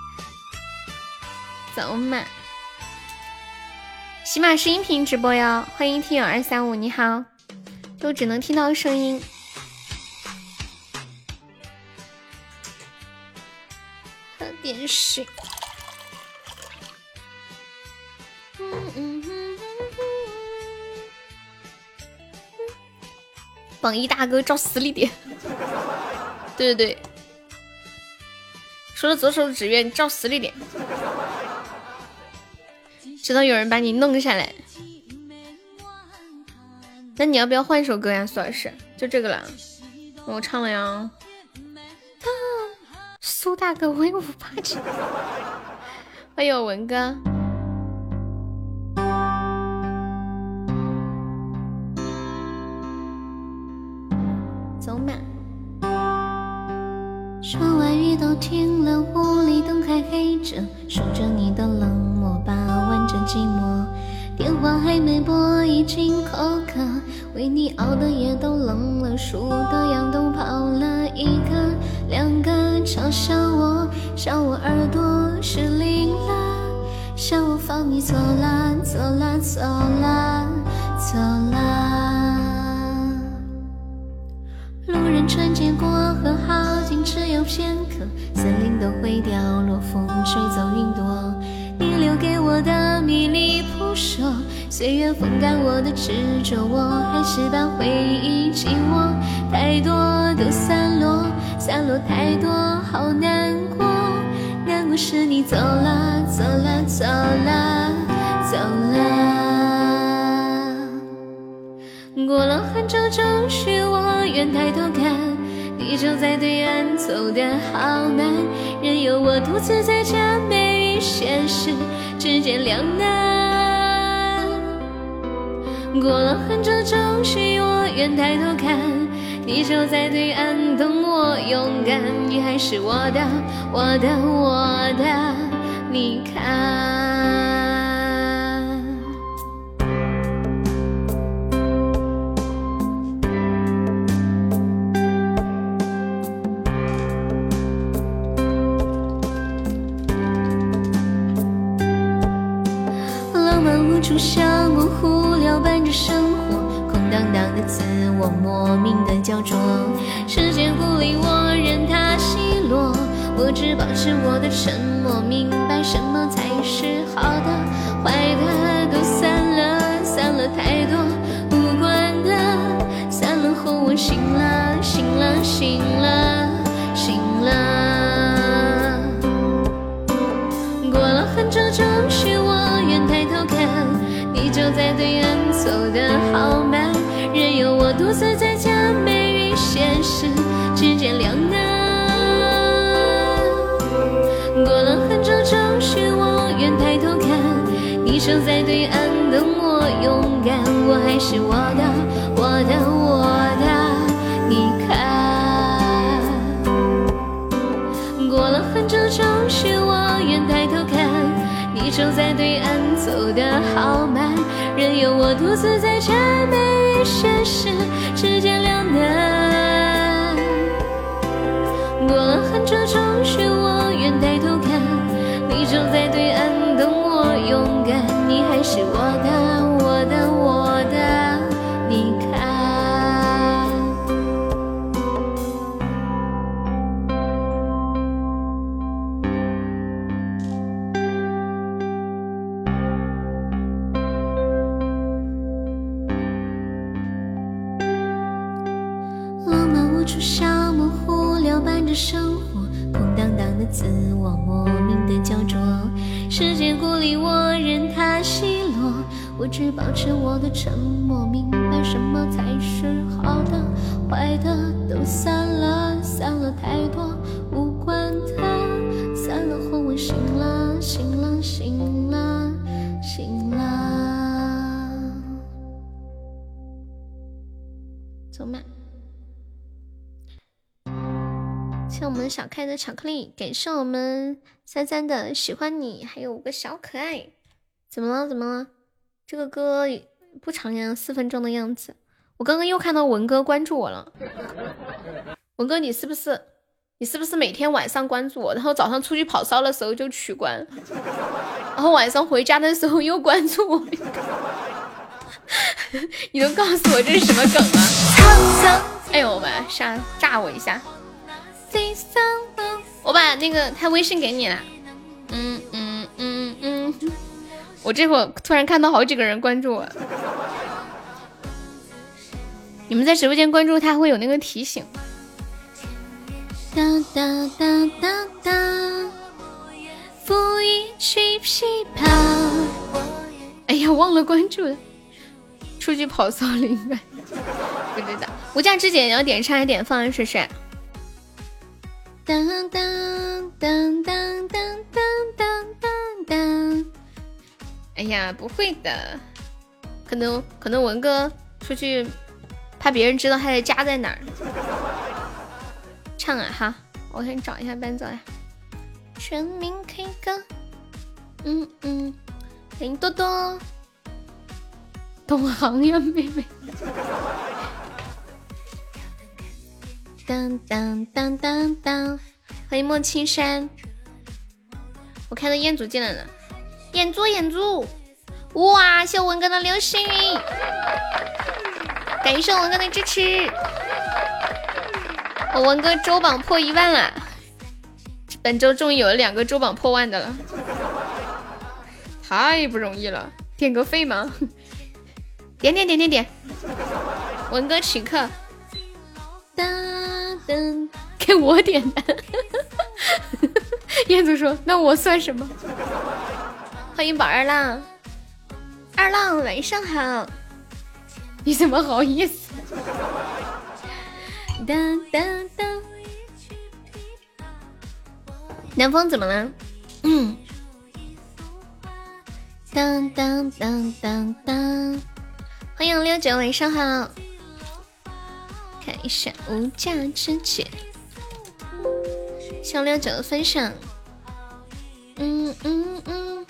走嘛！喜马是音频直播哟，欢迎听友二三五，你好，都只能听到声音。喝点水。嗯嗯嗯。榜一大哥照死里点，对对对，说了左手指月，你照死里点，直到有人把你弄下来。那你要不要换首歌呀，苏老师？就这个了，我唱了呀。苏大哥威武霸气，欢迎文哥。走马！窗外雨都停了，屋里灯还黑着，数着你的冷漠，把玩着寂寞。电话还没拨，已经口渴，为你熬的夜都冷了，数的羊都跑了一个两个，嘲笑我，笑我耳朵失灵了，笑我放你走啦走啦走啦走啦。路人穿街过河，好景只有片刻，森林都会凋落，风吹走云朵。你留给我的迷离扑朔，岁月风干我的执着，我还是把回忆紧握。太多都散落，散落太多，好难过。难过是你走了，走了，走了，走了。过了很久，终于我愿抬头看，你就在对岸，走得好慢，任由我独自在假寐现实之间两难。过了很久，终于我愿抬头看，你就在对岸等我勇敢，你还是我的，我的，我的，你看。自我莫名的焦灼。时间孤立我，任它奚落。我只保持我的沉默，明白什么才是好的，坏的都散了，散了太多无关的，散了后我醒了，醒了，醒了，醒了。过了很久，抬头看，你守在对岸等我勇敢，我还是我的，我的，我的，你看。过了很久，终于我愿抬头看，你守在对岸。走得好慢，任由我独自在假寐与现实之间两难。过了很久，终巧克力，感谢我们三三的喜欢你，还有五个小可爱。怎么了？怎么了？这个歌不长呀，四分钟的样子。我刚刚又看到文哥关注我了。文哥，你是不是你是不是每天晚上关注我，然后早上出去跑骚的时候就取关，然后晚上回家的时候又关注我？你能告诉我这是什么梗吗？哎呦我们杀炸我一下！我把那个他微信给你了，嗯嗯嗯嗯，我这会儿突然看到好几个人关注我，你们在直播间关注他会有那个提醒。哒哒哒哒哒，拂衣去琵琶。哎呀，忘了关注了，出去跑骚灵感，不知道。无价之宝要点唱还点放试试？当当当当当当当当！哎呀，不会的，可能可能文哥出去，怕别人知道他的家在哪儿。唱啊哈，我先找一下伴奏呀。全民 K 歌，嗯嗯，林多多，懂行呀妹妹。当当当当当！欢迎莫青山，我看到彦祖进来了，彦祖彦祖，哇！谢文哥的流星雨，感谢文哥的支持，我文哥周榜破一万了，本周终于有了两个周榜破万的了，太不容易了，点个费吗？点点点点点，文哥请客。当给我点的，燕子说：“那我算什么？”欢迎宝二浪，二浪晚上好，你怎么好意思？当当当，南风怎么了？嗯，当当当当当，欢迎六九晚上好。看一下无价之姐。小亮九的分享，嗯嗯嗯，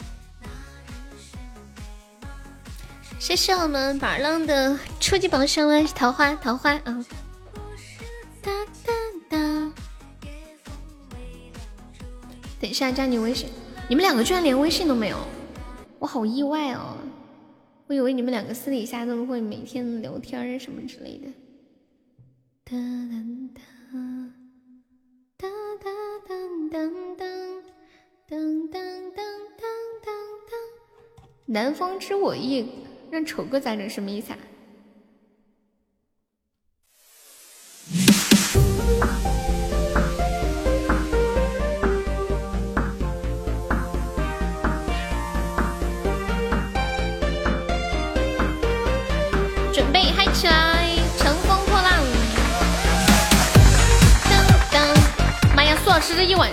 谢谢我们宝浪的初级宝箱了，桃花桃花啊！等一下加你微信，你们两个居然连微信都没有，我好意外哦，我以为你们两个私底下都会每天聊天什么之类的。哒哒哒。当当当当当当当当当当，南风知我意，让丑哥咋整？什么意思啊？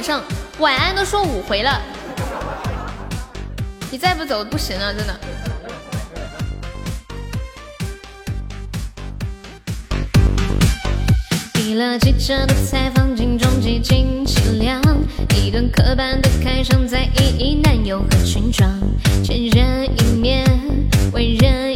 上晚安都说五回了，你再不走不行了，真的。递了记者的采访，镜中几近凄凉，一段刻板的开场，在意义男友和裙装，千人一面，万人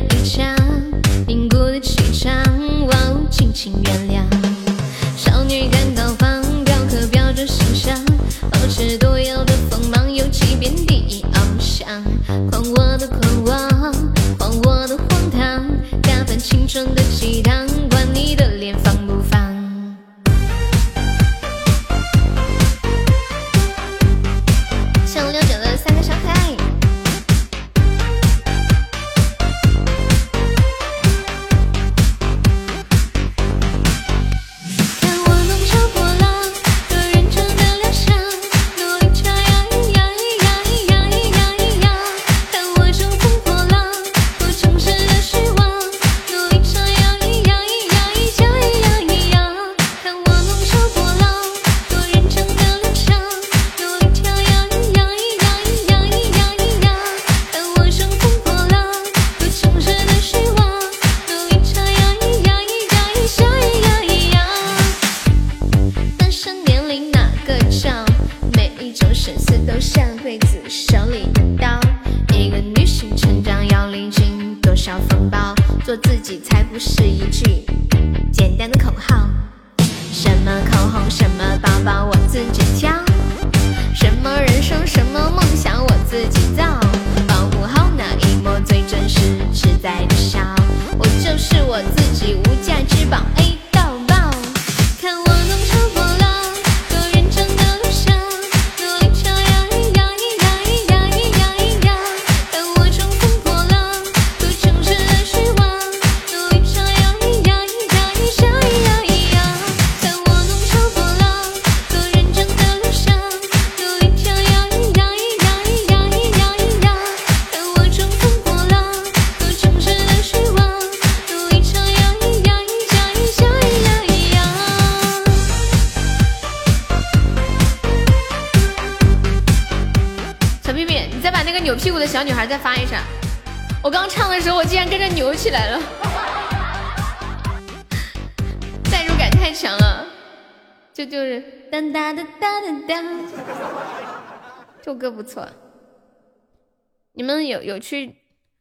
去？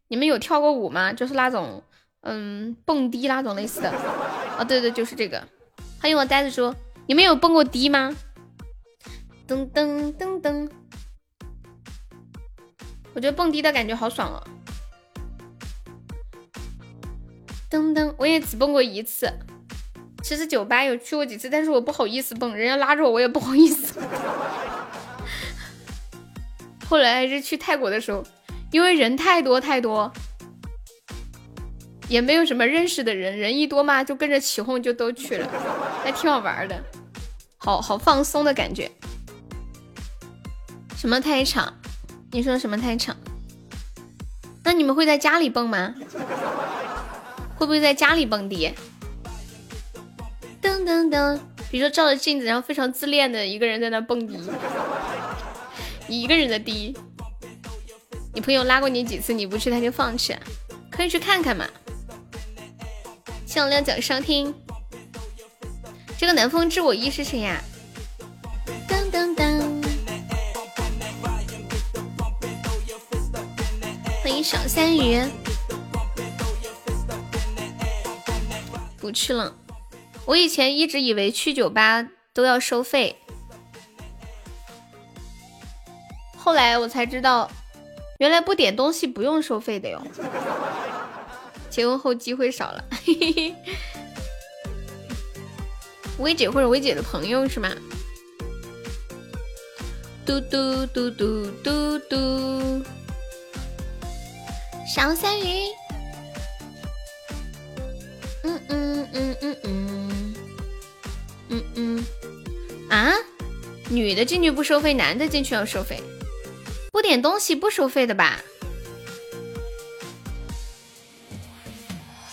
你们有跳过舞吗？就是那种嗯蹦迪那种类似的。哦，对对，就是这个。欢迎我呆子说，你们有蹦过迪吗？噔噔噔噔，我觉得蹦迪的感觉好爽哦。噔噔，我也只蹦过一次。其实酒吧有去过几次，但是我不好意思蹦，人家拉着我，我也不好意思。后来还是去泰国的时候，因为人太多太多，也没有什么认识的人，人一多嘛，就跟着起哄，就都去了，还挺好玩的，好好放松的感觉。什么太场？你说什么太场？那你们会在家里蹦吗？会不会在家里蹦迪？噔噔噔，比如说照着镜子，然后非常自恋的一个人在那蹦迪。一个人的迪，你朋友拉过你几次，你不去他就放弃，可以去看看嘛。向亮讲上听，这个南风知我意是谁呀？当当当！欢迎小三鱼。不去了，我以前一直以为去酒吧都要收费，后来我才知道，原来不点东西不用收费的哟。结婚后机会少了，薇姐或者薇姐的朋友是吗？嘟嘟嘟嘟嘟嘟，小三鱼。嗯嗯嗯嗯嗯嗯嗯啊！女的进去不收费，男的进去要收费。不点东西不收费的吧？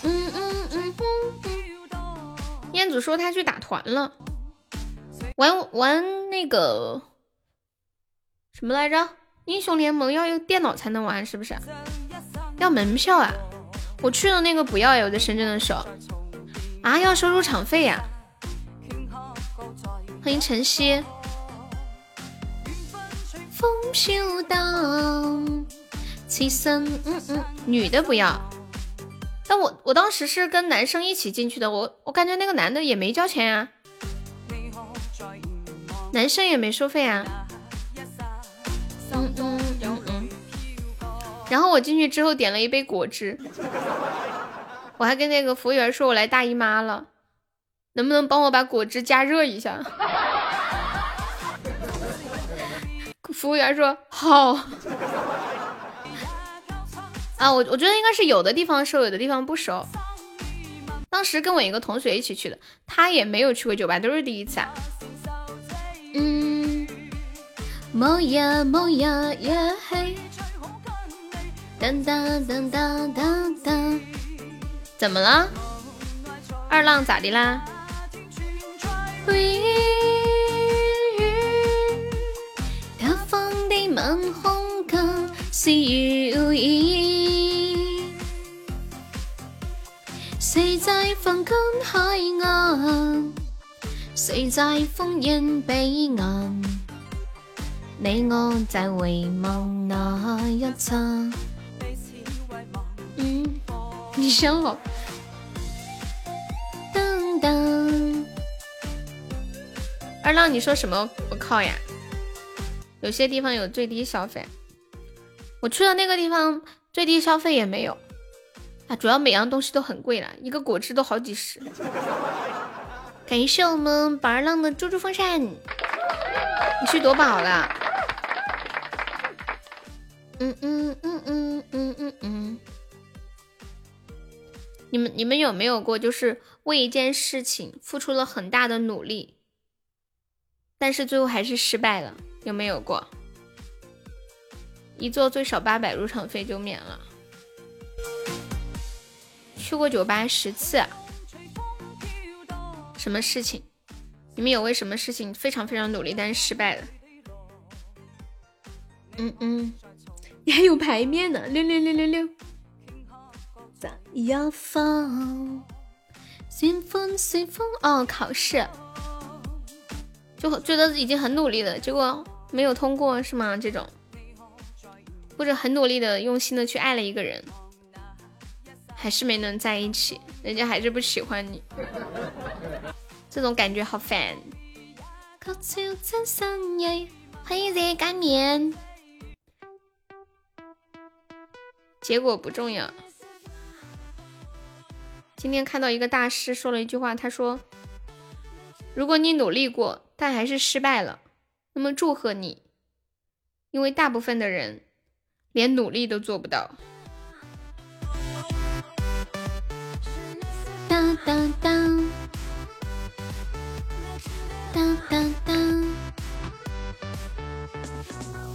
嗯嗯嗯彦祖说他去打团了，玩玩那个什么来着？英雄联盟要用电脑才能玩，是不是？要门票啊！我去的那个不要呀，我在深圳的时候啊，要收入场费呀。欢迎晨曦。飘荡，其身嗯嗯，女的不要。但我我当时是跟男生一起进去的，我我感觉那个男的也没交钱呀，男生也没收费啊。嗯嗯嗯。然后我进去之后点了一杯果汁，我还跟那个服务员说我来大姨妈了，能不能帮我把果汁加热一下？服务员说好。啊，我我觉得应该是有的地方收，有的地方不收。当时跟我一个同学一起去的，他也没有去过酒吧，都是第一次啊。嗯，某呀某呀呀嘿，当当当当当当，怎么了？二浪咋的啦？谁在风干海岸？谁在烽烟彼岸？你我在回望那一刹。嗯，你想好？噔噔。二浪，你说什么不靠呀？有些地方有最低消费，我去的那个地方最低消费也没有。啊，主要每样东西都很贵了，一个果汁都好几十。感谢我们宝儿浪的猪猪风扇，你去夺宝了。嗯嗯嗯嗯嗯嗯嗯。你们你们有没有过，就是为一件事情付出了很大的努力，但是最后还是失败了？有没有过？一坐最少八百，入场费就免了。去过酒吧十次，什么事情？你们有为什么事情非常非常努力，但是失败了？嗯嗯，你还有牌面呢，六六六六六。在一方，随风随风。哦，考试，就觉得已经很努力了，结果没有通过，是吗？这种，或者很努力的、用心的去爱了一个人。还是没能在一起，人家还是不喜欢你，这种感觉好烦。欢迎热干面。结果不重要。今天看到一个大师说了一句话，他说：“如果你努力过，但还是失败了，那么祝贺你，因为大部分的人连努力都做不到。”当当当，当当当，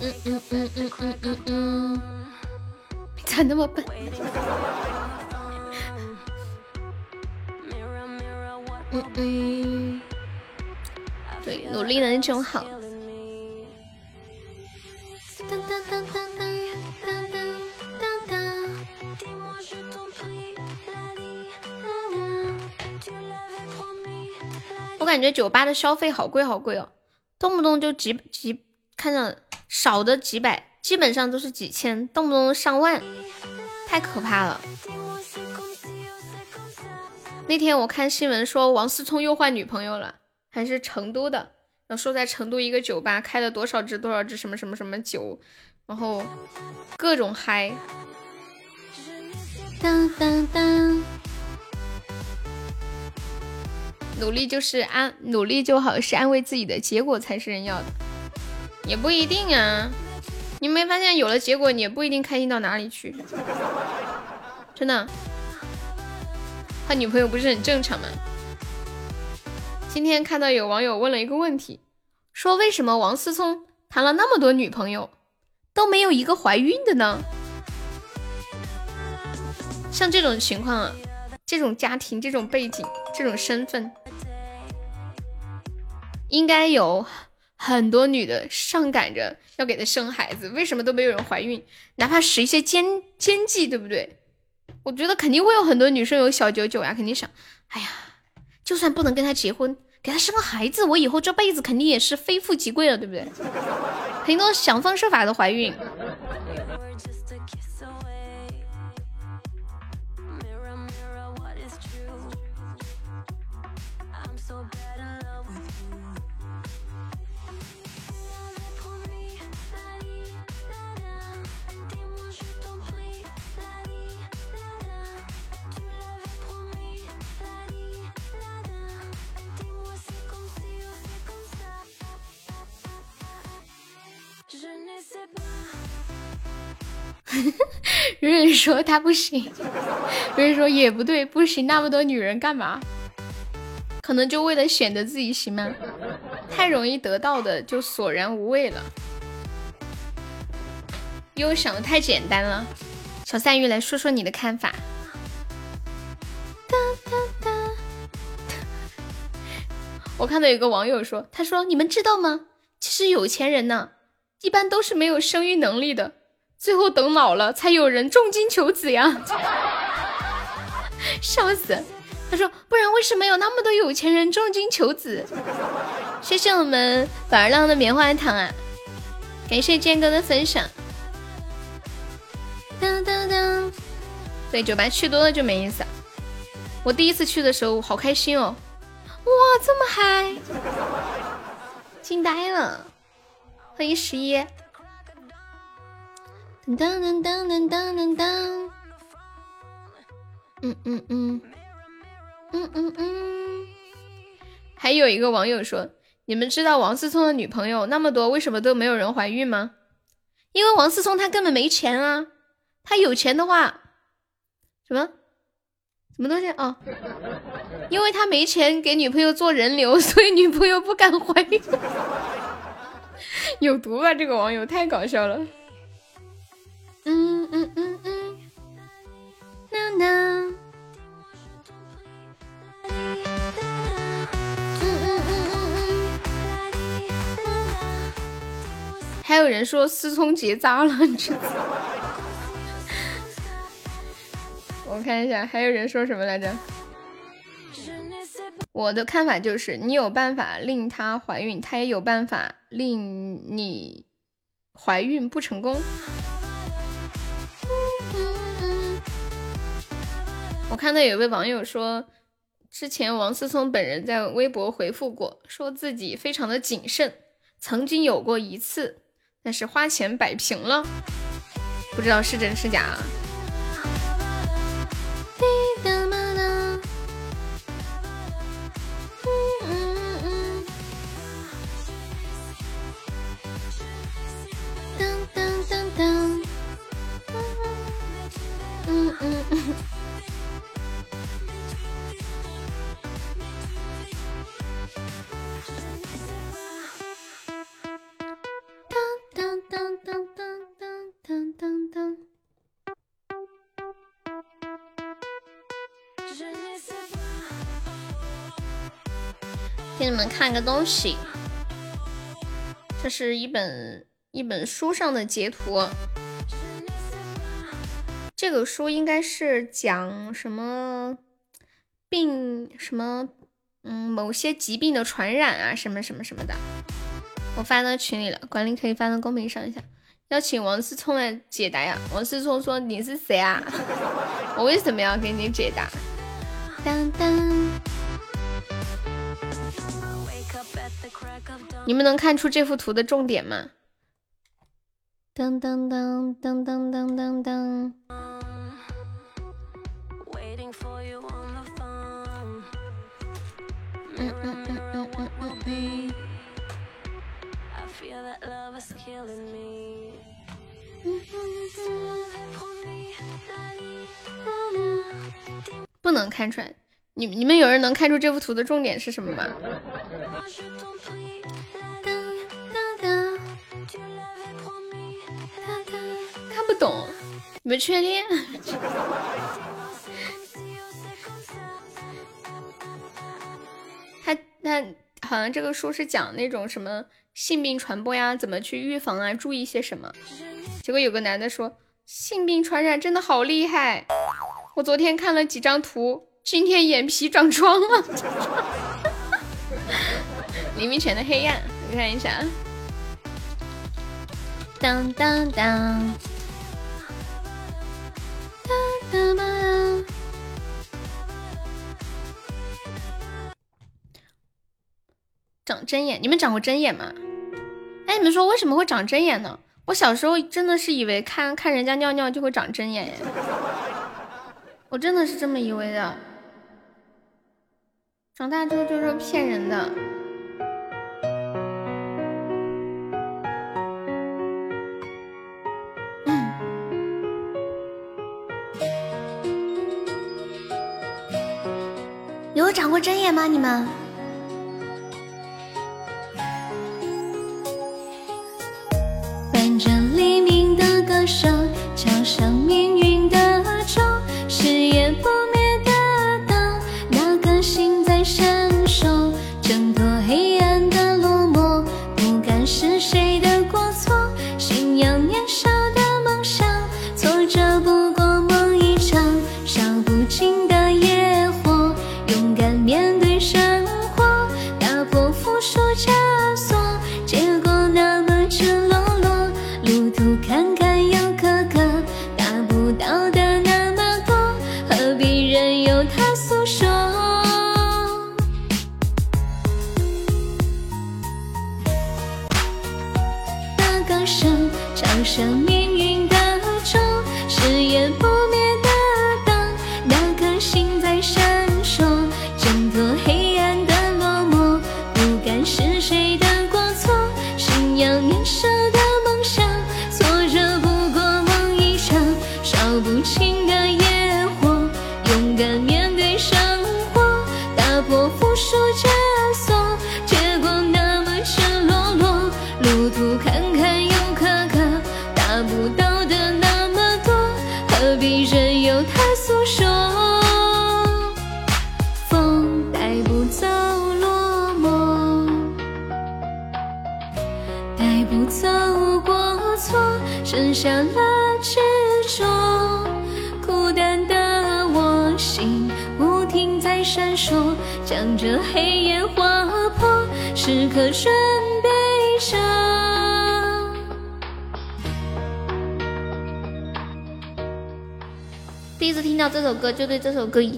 嗯嗯嗯嗯嗯嗯嗯，咋那么笨？嗯嗯，对，努力的那种好。当当当当当。我感觉酒吧的消费好贵好贵哦，动不动就几几，看着少的几百，基本上都是几千，动不动上万，太可怕了。那天我看新闻说王思聪又换女朋友了，还是成都的，然后说在成都一个酒吧开了多少支多少支什么什么什么酒，然后各种嗨。当当当。努力就是安，努力就好是安慰自己的，结果才是人要的，也不一定啊。你没发现有了结果，你也不一定开心到哪里去，真的。他女朋友不是很正常吗？今天看到有网友问了一个问题，说为什么王思聪谈了那么多女朋友，都没有一个怀孕的呢？像这种情况啊，这种家庭、这种背景、这种身份。应该有很多女的上赶着要给他生孩子，为什么都没有人怀孕？哪怕使一些奸奸计，对不对？我觉得肯定会有很多女生有小九九呀，肯定想，哎呀，就算不能跟他结婚，给他生个孩子，我以后这辈子肯定也是非富即贵了，对不对？肯定都想方设法的怀孕。蕊蕊说他不行，蕊蕊说也不对，不行，那么多女人干嘛？可能就为了显得自己行吗？太容易得到的就索然无味了，因为想的太简单了。小三鱼来说说你的看法。哒哒哒。我看到有个网友说，他说你们知道吗？其实有钱人呢，一般都是没有生育能力的。最后等老了，才有人重金求子呀！笑死！他说，不然为什么有那么多有钱人重金求子？谢谢我们宝儿浪的棉花糖啊！感谢剑哥的分享。当当当！对，酒吧去多了就没意思。我第一次去的时候好开心哦！哇，这么嗨，惊呆了！欢迎十一。噔噔噔噔噔噔噔，嗯嗯嗯，嗯嗯嗯。还有一个网友说：“你们知道王思聪的女朋友那么多，为什么都没有人怀孕吗？因为王思聪他根本没钱啊！他有钱的话，什么什么东西啊？因为他没钱给女朋友做人流，所以女朋友不敢怀孕。有毒吧？这个网友太搞笑了。”嗯嗯嗯嗯，呐呐。还有人说思聪结扎了，你知道吗？我看一下，还有人说什么来着？我的看法就是，你有办法令她怀孕，她也有办法令你怀孕不成功。我看到有位网友说，之前王思聪本人在微博回复过，说自己非常的谨慎，曾经有过一次，但是花钱摆平了，不知道是真是假。嗯嗯嗯。你们看个东西，这是一本一本书上的截图。这个书应该是讲什么病什么嗯，某些疾病的传染啊，什么什么什么的，我发到群里了，管理可以发到公屏上一下。邀请王思聪来解答呀。王思聪说：“你是谁啊？我为什么要给你解答？”当当。你们能看出这幅图的重点吗？噔噔噔噔噔噔噔噔。嗯嗯嗯嗯嗯嗯。不能看出来，你你们有人能看出这幅图的重点是什么吗？你们确定？他他好像这个书是讲那种什么性病传播呀，怎么去预防啊，注意些什么。结果有个男的说，性病传染真的好厉害。我昨天看了几张图，今天眼皮长疮了。黎明前的黑暗，你看一下。当当当。长针眼，你们长过针眼吗？哎，你们说为什么会长针眼呢？我小时候真的是以为看看人家尿尿就会长针眼，我真的是这么以为的。长大之后就是骗人的。长过真眼吗？你们？伴着黎明的歌声，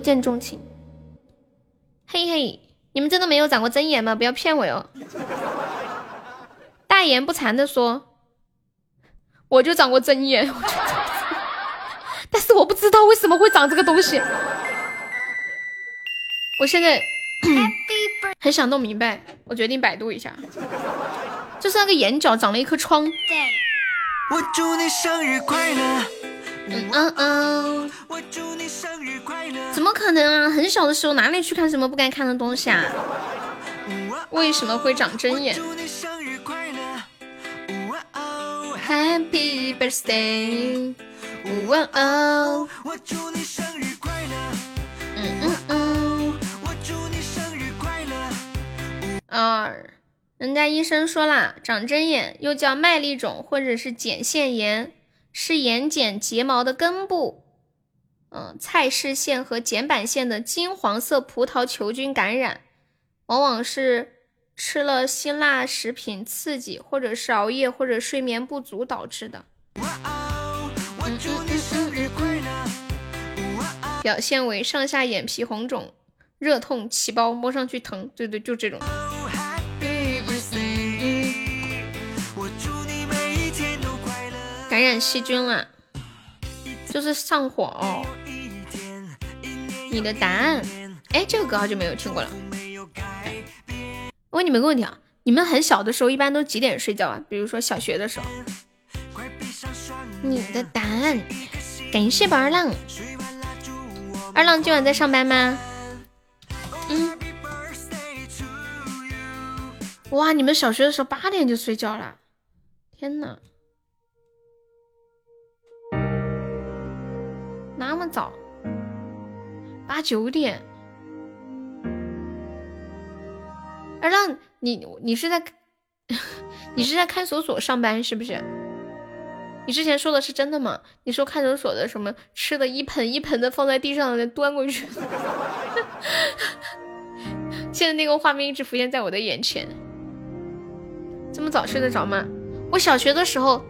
见钟情。嘿嘿，你们真的没有长过针眼吗？不要骗我哟！大言不惭的说，我就长过针眼，但是我不知道为什么会长这个东西。我现在 很想弄明白，我决定百度一下，就是那个眼角长了一颗疮。我祝你生日快乐，嗯嗯嗯，我祝你生日快乐。怎么可能啊？很小的时候哪里去看什么不该看的东西啊？为什么会长针眼祝你生日快乐，？Happy birthday！哇哦，我祝你生日快乐，嗯嗯嗯。我祝你生日快乐。二，人家医生说啦，长针眼又叫麦粒肿或者是睑腺炎，是眼睑睫毛的根部，嗯，蔡氏腺和睑板腺的金黄色葡萄球菌感染，往往是吃了辛辣食品刺激，或者是熬夜或者睡眠不足导致的。表现为上下眼皮红肿、热痛、起包，摸上去疼。对对，就这种。感染细菌了，就是上火哦。你的答案，哎，这个歌好久没有听过了。问你们个问题啊，你们很小的时候一般都几点睡觉啊？比如说小学的时候。你的答案，感谢宝二浪。二浪今晚在上班吗？嗯。哇，你们小学的时候八点就睡觉了？天呐，那么早？八九点？二浪，你你是在 你是在看守所上班是不是？你之前说的是真的吗？你说看守所的什么吃的一盆一盆的放在地上再端过去，现在那个画面一直浮现在我的眼前。这么早睡得着吗？我小学的时候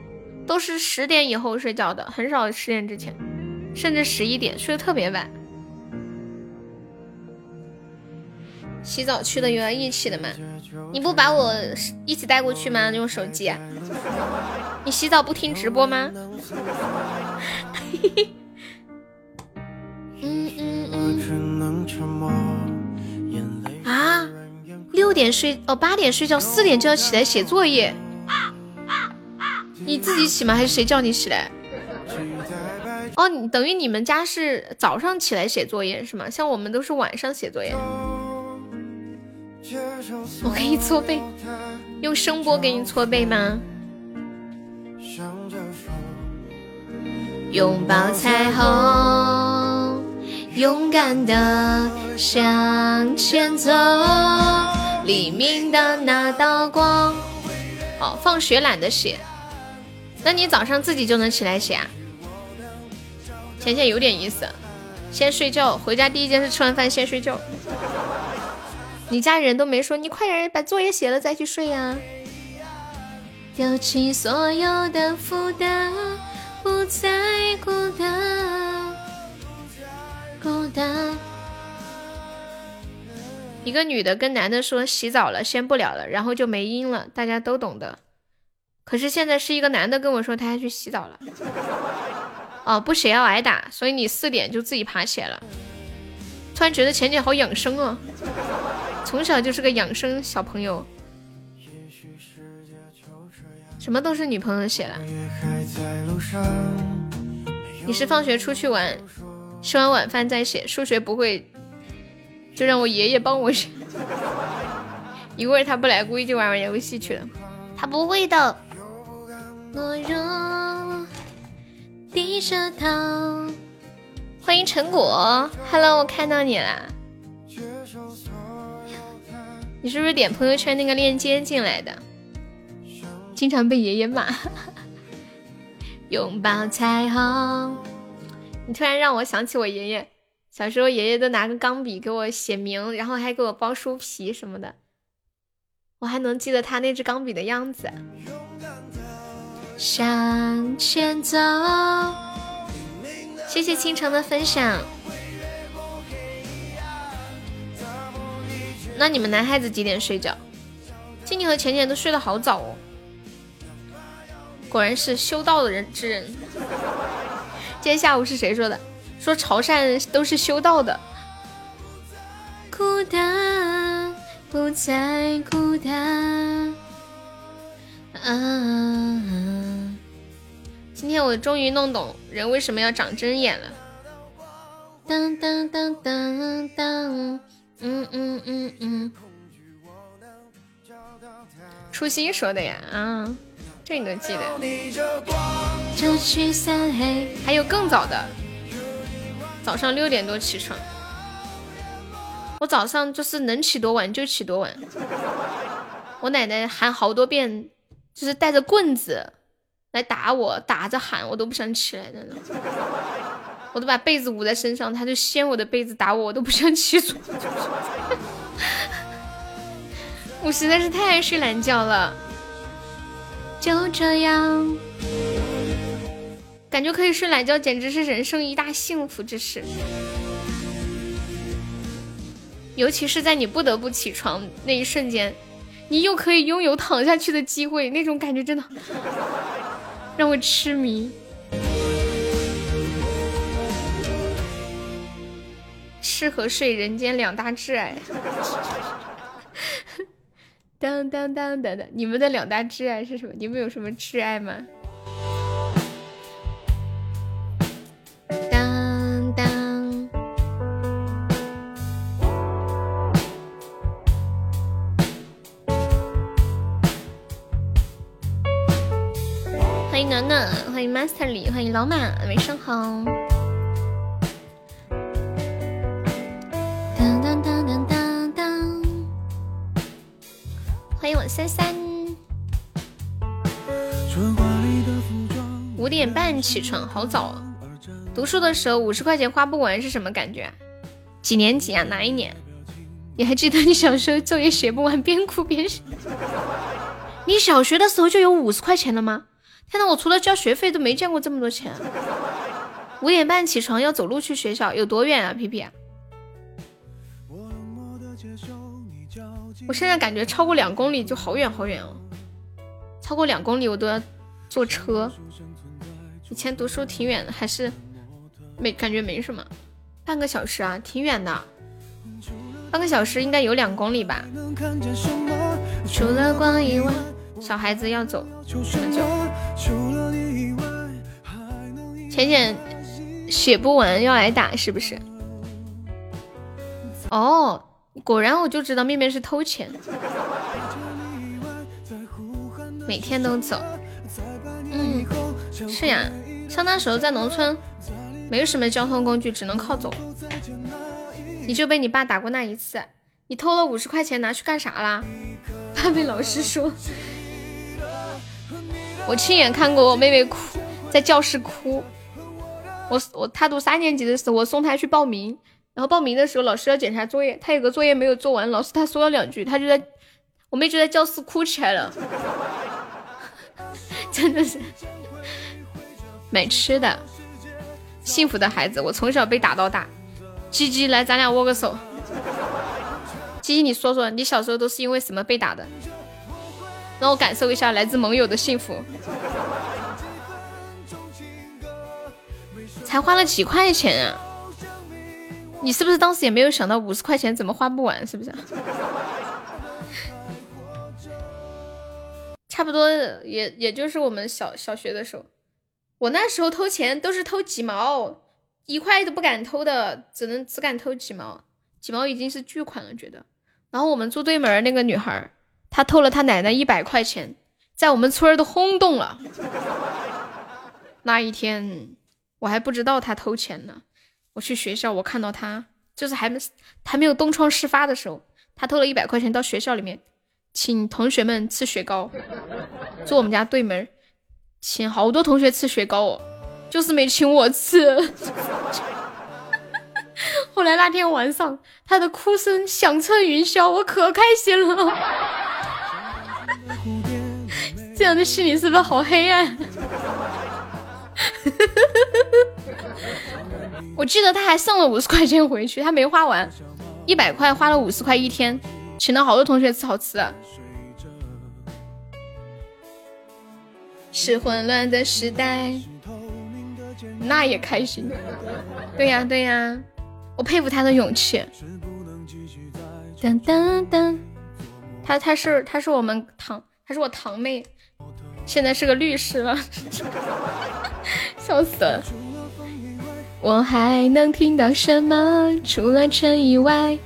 都是十点以后睡觉的，很少十点之前，甚至十一点睡得特别晚。洗澡去的有要一起的吗？你不把我一起带过去吗？用手机。你洗澡不听直播吗？嗯嗯嗯。啊，六点睡哦，八点睡觉，四点就要起来写作业。你自己起吗？还是谁叫你起来？哦，等于你们家是早上起来写作业是吗？像我们都是晚上写作业。我可以搓背，用声波给你搓背吗？拥抱彩虹，勇敢的向前走，黎明的那道光。哦，放学懒得写，那你早上自己就能起来写啊？浅浅有点意思，先睡觉，回家第一件事吃完饭先睡觉。你家人都没说，你快点把作业写了再去睡呀。丢弃所有的负担。不再孤单，孤单。一个女的跟男的说洗澡了，先不聊了，然后就没音了，大家都懂的。可是现在是一个男的跟我说他要去洗澡了。哦，不写要挨打，所以你四点就自己爬起来了。突然觉得浅浅好养生哦，从小就是个养生小朋友。什么都是女朋友写的。你是放学出去玩，吃完晚饭再写。数学不会，就让我爷爷帮我写。一会儿他不来，估计就玩玩游戏去了。他不会的。低着头。欢迎陈果，Hello，我看到你啦。你是不是点朋友圈那个链接进来的？经常被爷爷骂。拥抱彩虹，你突然让我想起我爷爷。小时候，爷爷都拿个钢笔给我写名，然后还给我包书皮什么的。我还能记得他那支钢笔的样子。向前走。谢谢倾城的分享。那你们男孩子几点睡觉？静静和浅浅都睡得好早哦。果然是修道的人之人。今天下午是谁说的？说潮汕都是修道的。孤单，不再孤单。啊！今天我终于弄懂人为什么要长针眼了。当当当当当，嗯嗯嗯嗯。初心说的呀，啊。这你都记得？还有更早的，早上六点多起床。我早上就是能起多晚就起多晚。我奶奶喊好多遍，就是带着棍子来打我，打着喊我都不想起来那种。我都把被子捂在身上，他就掀我的被子打我，我都不想起床。我实在是太爱睡懒觉了，就这样，感觉可以睡懒觉，简直是人生一大幸福之事。尤其是在你不得不起床那一瞬间，你又可以拥有躺下去的机会，那种感觉真的让我痴迷。吃和睡人间两大挚爱。当当当当当！你们的两大挚爱是什么？你们有什么挚爱吗？Master 李，欢迎老马，晚上好。当当当当当当！欢迎我三三。五点半起床，好早啊！读书的时候五十块钱花不完是什么感觉？几年级啊？哪一年？你还记得你小时候作业写不完，边哭边写？你小学的时候就有五十块钱了吗？天呐，我除了交学费都没见过这么多钱。五点半起床要走路去学校，有多远啊？皮皮？我现在感觉超过两公里就好远好远哦，超过两公里我都要坐车。以前读书挺远的，还是没感觉没什么，半个小时啊，挺远的，半个小时应该有两公里吧。除了光以外，小孩子要走这么久。浅浅写不完要挨打是不是？哦。果然我就知道面面是偷钱，每天都走。嗯，是呀，像那时候在农村，没有什么交通工具，只能靠走。你就被你爸打过那一次，你偷了五十块钱拿去干啥啦？怕 被老师说。我亲眼看过我妹妹哭，在教室哭。我我她读三年级的时候，我送她去报名。然后报名的时候，老师要检查作业，她有个作业没有做完，老师他说了两句，她就在我妹就在教室哭起来了，真的是买吃的，幸福的孩子，我从小被打到大。鸡鸡来，咱俩握个手。鸡鸡，你说说，你小时候都是因为什么被打的？让我感受一下来自盟友的幸福。才花了几块钱啊！你是不是当时也没有想到五十块钱怎么花不完？是不是？差不多也也就是我们小小学的时候，我那时候偷钱都是偷几毛，一块都不敢偷的，只能只敢偷几毛，几毛已经是巨款了，觉得。然后我们住对门那个女孩儿，他偷了他奶奶一百块钱，在我们村儿都轰动了。那一天我还不知道他偷钱呢。我去学校，我看到他就是还没还没有东窗事发的时候，他偷了一百块钱到学校里面，请同学们吃雪糕。住我们家对门，请好多同学吃雪糕哦，就是没请我吃。后来那天晚上，他的哭声响彻云霄，我可开心了。这样的心里是不是好黑暗？我记得他还送了五十块钱回去，他没花完，一百块花了五十块一天，请了好多同学吃好吃的。是混乱的时代，那也开心。对呀对呀，我佩服他的勇气。噔噔噔，他他是他是我们堂，他是我堂妹，现在是个律师了，笑死了。我还能听到什么？除了尘以外，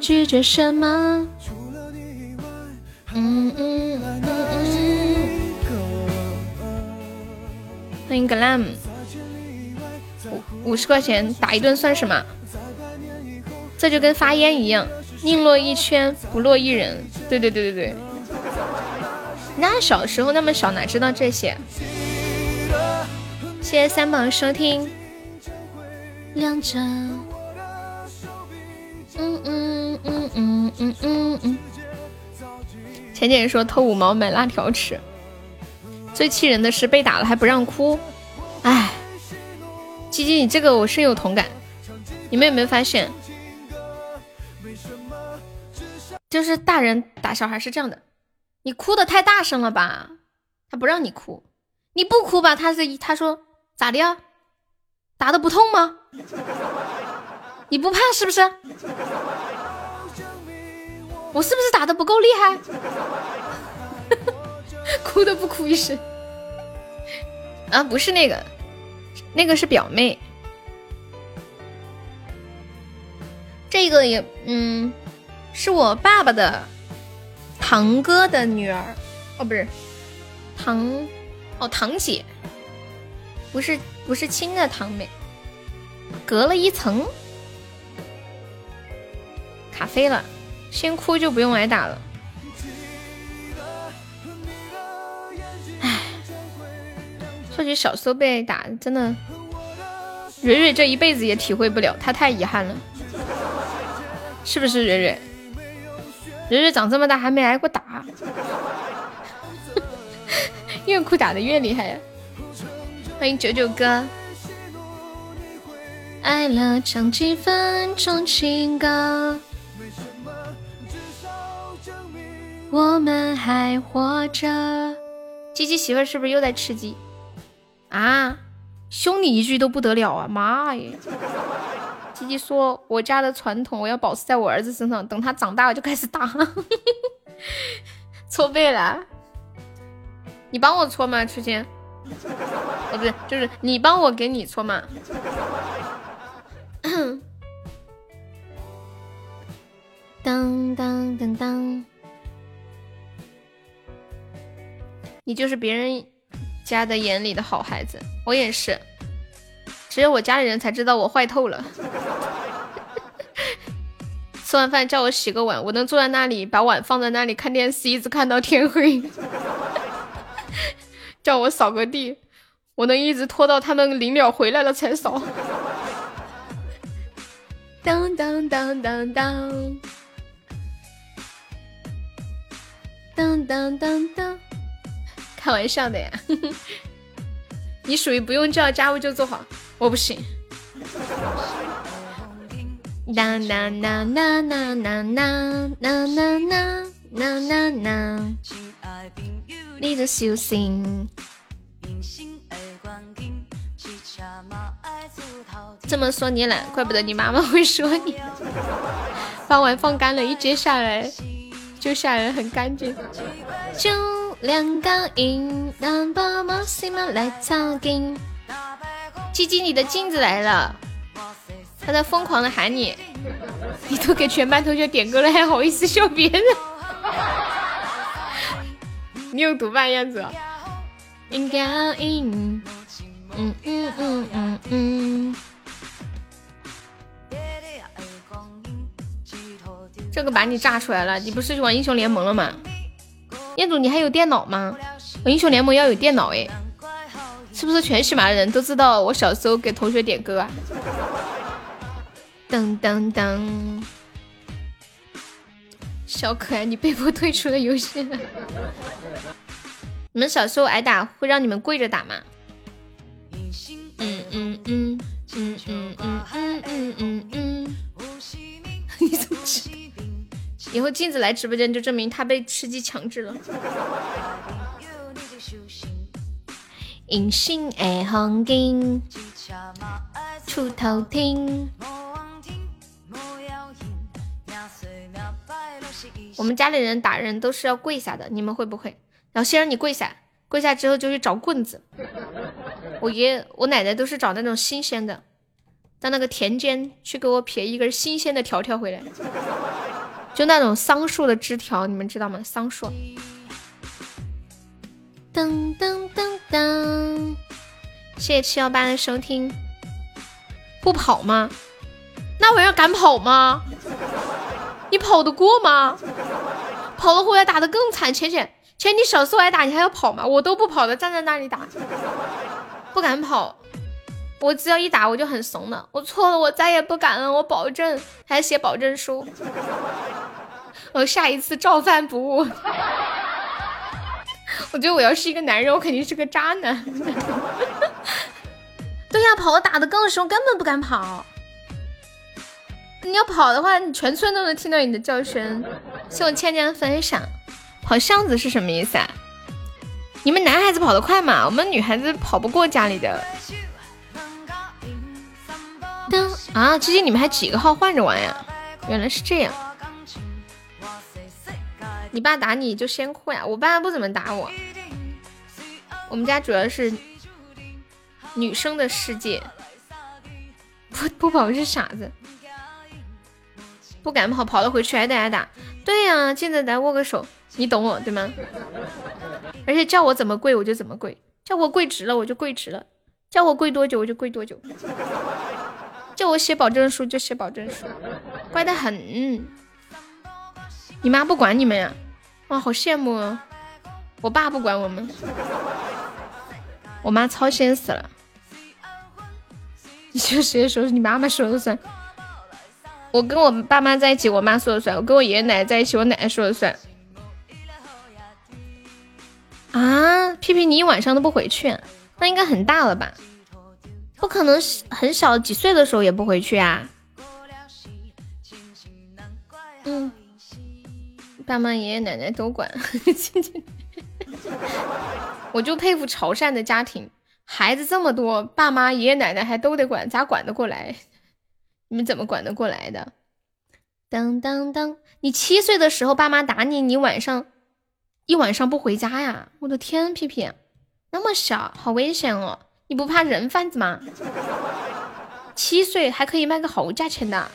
拒绝什么？嗯嗯嗯嗯。欢迎 Glam，五五十块钱打一顿算什么？这就跟发烟一样，宁落一圈，不落一人。对对对对对。那小时候那么小，哪知道这些？谢谢三宝收听。亮着，嗯嗯嗯嗯嗯嗯嗯。浅浅说偷五毛买辣条吃。最气人的是被打了还不让哭，哎，鸡鸡你这个我深有同感。你们有没有发现，就是大人打小孩是这样的，你哭的太大声了吧，他不让你哭；你不哭吧，他是他说咋的呀？打的不痛吗？你不怕是不是？我是不是打的不够厉害？哭都不哭一声啊！不是那个，那个是表妹。这个也嗯，是我爸爸的堂哥的女儿。哦，不是。堂哦堂姐，不是不是亲的堂妹，隔了一层，卡飞了，先哭就不用挨打了。说起小时候被打，真的，蕊蕊这一辈子也体会不了，她太遗憾了，是不是蕊蕊？蕊蕊长这么大还没挨过打，越哭打的越厉害呀！欢迎九九哥，爱了唱几分钟情歌，我们还活着。鸡鸡媳妇是不是又在吃鸡？啊，凶你一句都不得了啊！妈耶！鸡鸡说：“我家的传统，我要保持在我儿子身上，等他长大我就开始打。”搓背了，你帮我搓吗？初见？哦，不对，就是你帮我给你搓嘛。当当当当，你就是别人。家的眼里的好孩子，我也是，只有我家里人才知道我坏透了。吃完饭叫我洗个碗，我能坐在那里把碗放在那里看电视，一直看到天黑。叫我扫个地，我能一直拖到他们临了回来了才扫。当当当当当，当当当当。开玩笑的呀，你属于不用叫家务就做好，我不行。啦啦啦啦啦啦啦啦啦啦啦啦，你的小心。这么说你懒，怪不得你妈妈会说你。把碗放干了，一接下来就下来很干净。就。两个音，让爸妈心满来。鸡鸡，你的镜子来了，他在疯狂的喊你，你都给全班同学点歌了，还好意思笑别人？你有毒吧，燕子？应该应，嗯嗯嗯嗯嗯。这个把你炸出来了，你不是去玩英雄联盟了吗？彦祖，你还有电脑吗？我英雄联盟要有电脑哎，是不是全喜马的人都知道我小时候给同学点歌啊？噔噔噔，小可爱，你被迫退出了游戏。你们小时候挨打会让你们跪着打吗？嗯嗯嗯嗯嗯嗯嗯嗯嗯，你怎么知道？以后镜子来直播间，就证明他被吃鸡强制了。出头天。我们家里人打人都是要跪下的，你们会不会？然后先让你跪下，跪下之后就去找棍子。我爷我奶奶都是找那种新鲜的，到那个田间去给我撇一根新鲜的条条回来。就那种桑树的枝条，你们知道吗？桑树。噔噔噔噔，谢谢七幺八的收听。不跑吗？那玩意儿敢跑吗？你跑得过吗？跑了回来打的更惨。浅浅浅，你小时候挨打，你还要跑吗？我都不跑的，站在那里打，不敢跑。我只要一打，我就很怂的。我错了，我再也不敢了，我保证，还写保证书。我下一次照饭不误。我觉得我要是一个男人，我肯定是个渣男。对呀，跑打的更凶，根本不敢跑。你要跑的话，你全村都能听到你的叫声。谢我倩倩分享，跑巷子是什么意思啊？你们男孩子跑得快嘛？我们女孩子跑不过家里的。啊，最近你们还几个号换着玩呀？原来是这样。你爸打你就先哭呀？我爸不怎么打我。我们家主要是女生的世界，不不跑是傻子。不敢跑，跑了回去还得挨打。对呀，现在来握个手，你懂我对吗？而且叫我怎么跪我就怎么跪，叫我跪直了我就跪直了，叫我跪多久我就跪多久，叫我写保证书就写保证书，乖得很。你妈不管你们呀？哇，好羡慕哦！我爸不管我们，我妈操心死了。你 就直接说你妈妈说了算。我跟我爸妈在一起，我妈说了算；我跟我爷爷奶奶在一起，我奶奶说了算。啊，屁屁，你一晚上都不回去，那应该很大了吧？不可能很小，几岁的时候也不回去啊？嗯，爸妈、爷爷奶奶都管。我就佩服潮汕的家庭，孩子这么多，爸妈、爷爷奶奶还都得管，咋管得过来？你们怎么管得过来的？当当当！你七岁的时候爸妈打你，你晚上一晚上不回家呀？我的天，屁屁，那么小，好危险哦！你不怕人贩子吗？七岁还可以卖个好价钱的，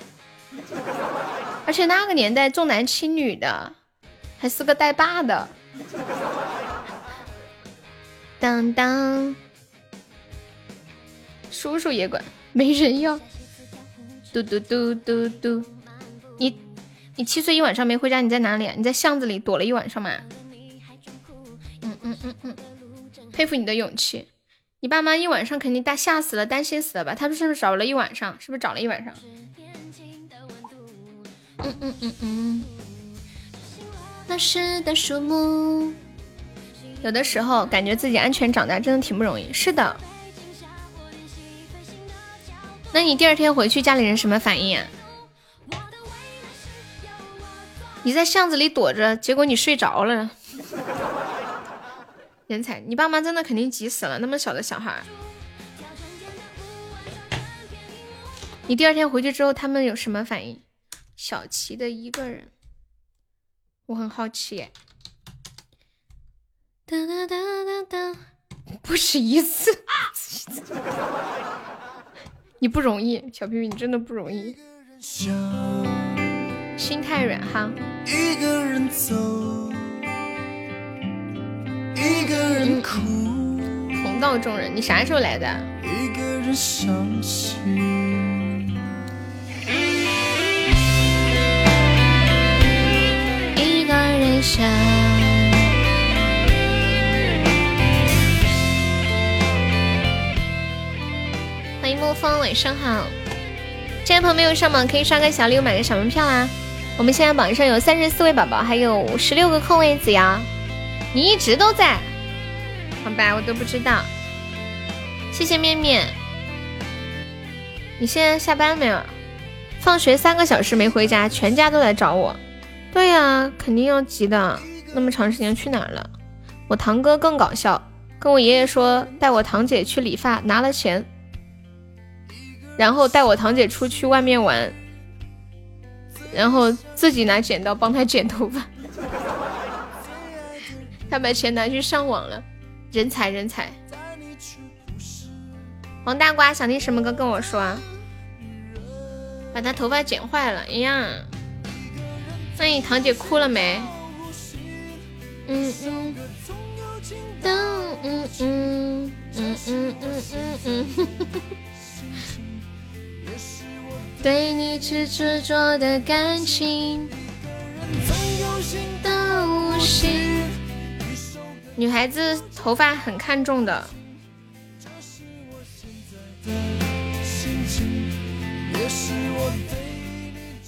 而且那个年代重男轻女的，还是个带把的。当当，叔叔也管，没人要。嘟嘟嘟嘟嘟，你你七岁一晚上没回家，你在哪里啊？你在巷子里躲了一晚上吗？嗯嗯嗯嗯，佩服你的勇气。你爸妈一晚上肯定大吓死了，担心死了吧？他们是不是找了一晚上？是不是找了一晚上？嗯嗯嗯嗯。那时的树木，有的时候感觉自己安全长大真的挺不容易。是的。那你第二天回去，家里人什么反应啊？你在巷子里躲着，结果你睡着了。人才，你爸妈真的肯定急死了，那么小的小孩。你第二天回去之后，他们有什么反应？小齐的一个人，我很好奇耶。哒哒哒哒哒，不止一次。你不容易，小皮皮，你真的不容易。心太软哈。一个人走，一个人哭。同道中人，你啥时候来的？一个人伤心。人生。欢迎。沐风，晚上好！今天朋友没有上榜，可以刷个小礼物，买个小门票啦。我们现在榜上有三十四位宝宝，还有十六个空位子呀。你一直都在，好吧，我都不知道。谢谢面面。你现在下班没有？放学三个小时没回家，全家都来找我。对呀，肯定要急的。那么长时间去哪儿了？我堂哥更搞笑，跟我爷爷说带我堂姐去理发，拿了钱。然后带我堂姐出去外面玩，然后自己拿剪刀帮她剪头发，他把钱拿去上网了，人才人才。黄大瓜想听什么歌跟我说，把他头发剪坏了，哎呀，那你堂姐哭了没？嗯嗯，嗯嗯嗯嗯嗯嗯嗯。对你执着的感情，女孩子头发很看重的。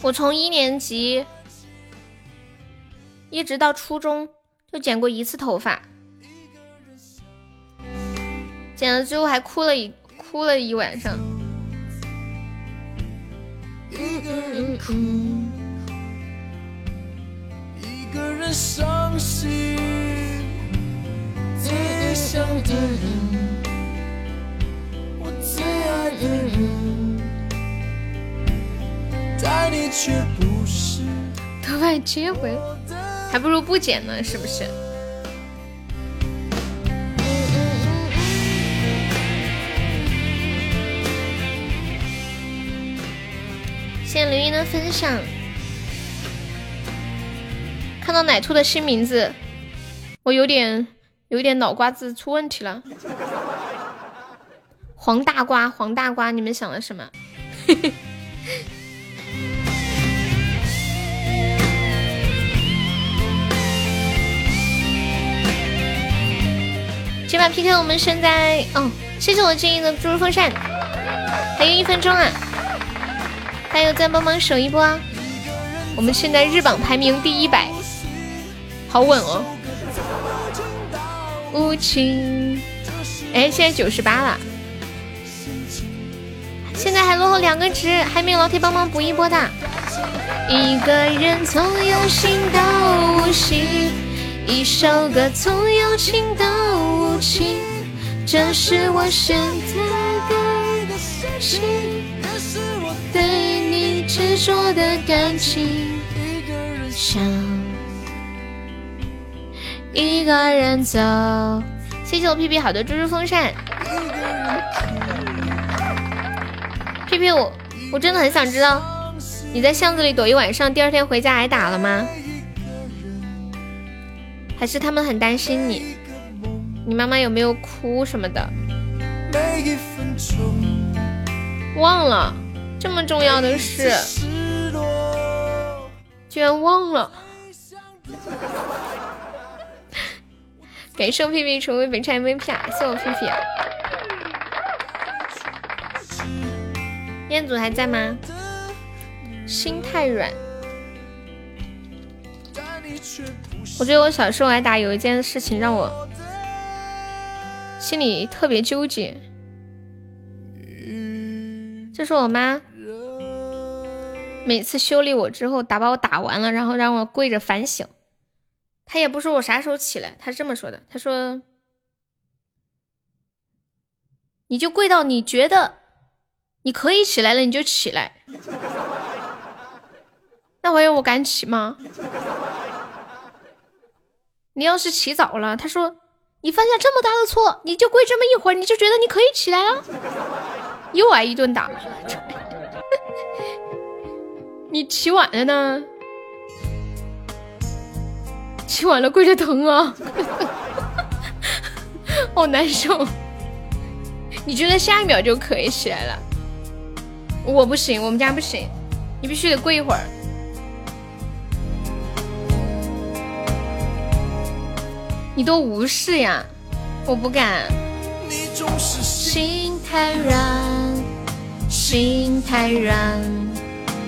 我从一年级一直到初中就剪过一次头发，剪了之后还哭了一哭了一晚上。一个人哭，一个人伤心，最想的人，我最爱的人，但你却不是 头发接回来，还不如不剪呢，是不是？谢谢刘英的分享。看到奶兔的新名字，我有点有点脑瓜子出问题了。黄大瓜，黄大瓜，你们想了什么？这把 PK 我们现在哦，谢谢我建议的猪肉风扇，还有一分钟啊，还有再帮忙守一波啊！我们现在日榜排名第一百，好稳哦。无情，哎，现在九十八了，现在还落后两个值，还没有老铁帮忙补一波的。一个人从有心到无心，一首歌从有情到无情，这是我现在的心情，这是我，对你执着的感情。一个人想一个人走，谢谢我屁屁好的猪猪风扇。屁屁，我我真的很想知道，你在巷子里躲一晚上，第二天回家挨打了吗？还是他们很担心你？你妈妈有没有哭什么的？忘了这么重要的事，居然忘了。感谢屁屁成为本场 MVP 啊！谢我屁屁。彦祖还在吗？心太软。我觉得我小时候挨打有一件事情让我心里特别纠结，就是我妈每次修理我之后，打把我打完了，然后让我跪着反省。她也不说我啥时候起来，她是这么说的：“她说，你就跪到你觉得你可以起来了，你就起来。那玩意儿我敢起吗？你要是起早了，他说你犯下这么大的错，你就跪这么一会儿，你就觉得你可以起来啊？又挨一顿打。你起晚了呢？起晚了跪着疼啊，好难受。你觉得下一秒就可以起来了？我不行，我们家不行，你必须得跪一会儿。你都无视呀？我不敢。你总是心太软，心太软，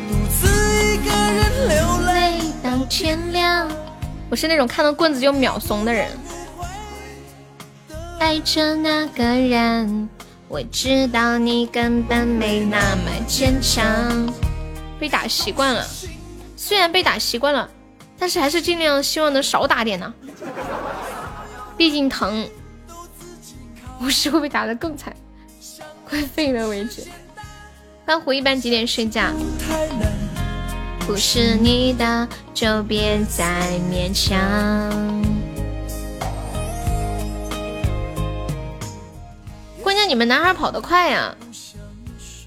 独自一个人流泪。到天亮。我是那种看到棍子就秒怂的人。爱着那个人，我知道你根本没那么坚强。被打习惯了，虽然被打习惯了，但是还是尽量希望能少打点呢。毕竟疼，我是会被打得更惨，快废了为止。欢虎一般几点睡觉？不是你的就别再勉强。关键你们男孩跑得快呀，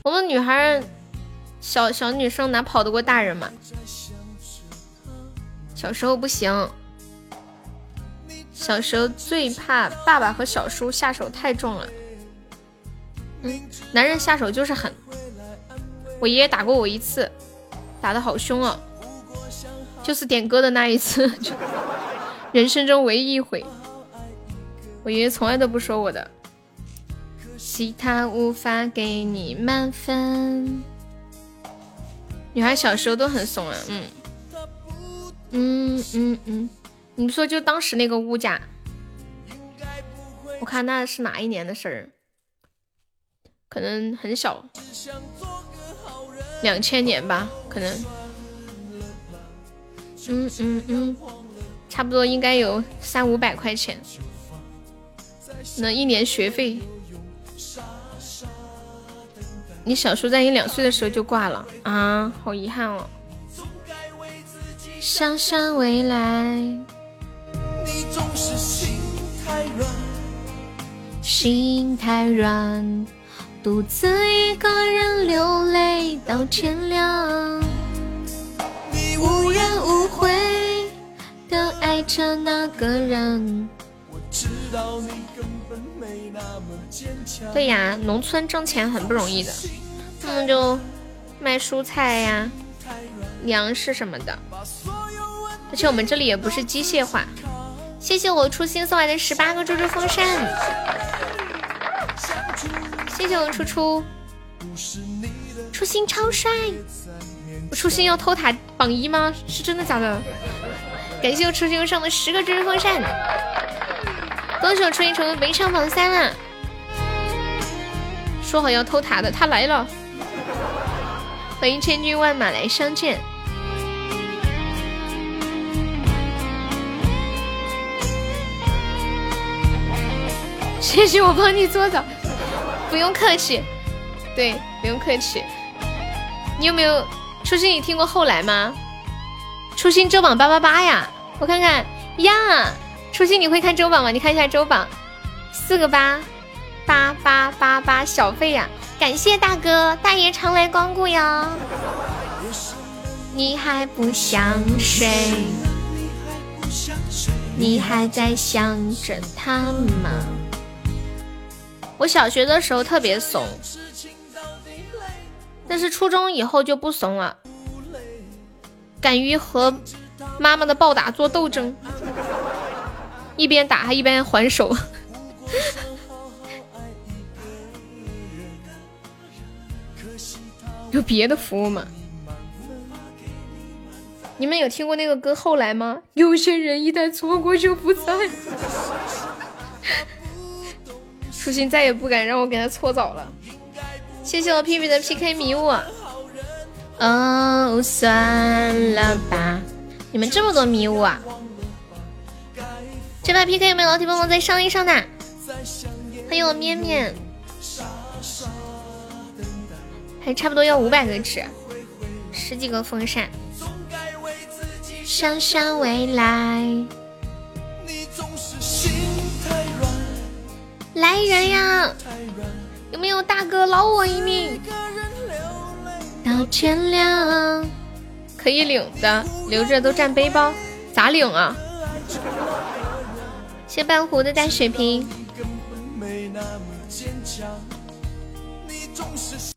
我们女孩小小女生哪跑得过大人嘛？小时候不行，小时候最怕爸爸和小叔下手太重了。嗯，男人下手就是狠。我爷爷打过我一次，打的好凶哦，就是点歌的那一次，人生中唯一一回。我爷爷从来都不说我的，其他无法给你满分。女孩小时候都很怂啊，嗯，嗯嗯嗯，你说就当时那个物价，我看那是哪一年的事儿，可能很小，两千年吧，可能。嗯嗯嗯，差不多应该有三五百块钱，那一年学费。你小叔在你两岁的时候就挂了啊，好遗憾哦。想想未来，心太软，独自一个人流泪到天亮。你无怨无悔的爱着那个人。对呀，农村挣钱很不容易的，他们就卖蔬菜呀、粮食什么的。而且我们这里也不是机械化。谢谢我初心送来的十八个猪猪风扇，谢谢我初初，初心超帅。我初心要偷塔榜一吗？是真的假的？感谢我初心又上的十个猪猪风扇。恭喜我初心成为围场榜三了。说好要偷塔的，他来了。欢迎千军万马来相见。谢谢我帮你做的，不用客气。对，不用客气。你有没有初心？你听过后来吗？初心周榜八八八呀，我看看呀。初心你会看周榜吗？你看一下周榜，四个八，八八八八小费呀！感谢大哥大爷常来光顾呀。你还不想睡？你还在想着他吗？我小学的时候特别怂，但是初中以后就不怂了，敢于和妈妈的暴打做斗争。一边打还一边还手，有别的服务吗？你们有听过那个歌《后来》吗？有些人一旦错过就不再。初心再也不敢让我给他搓澡了。谢谢我屁屁的 PK 迷雾。哦，算了吧，你们这么多迷雾啊！这把 PK 有没有老铁帮忙再上一上的？欢迎我面面，还差不多要五百个纸，十几个风扇。想想未来，来人呀！有没有大哥捞我一命？到天亮，可以领的，留着都占背包，咋领啊？谢半壶的大血瓶。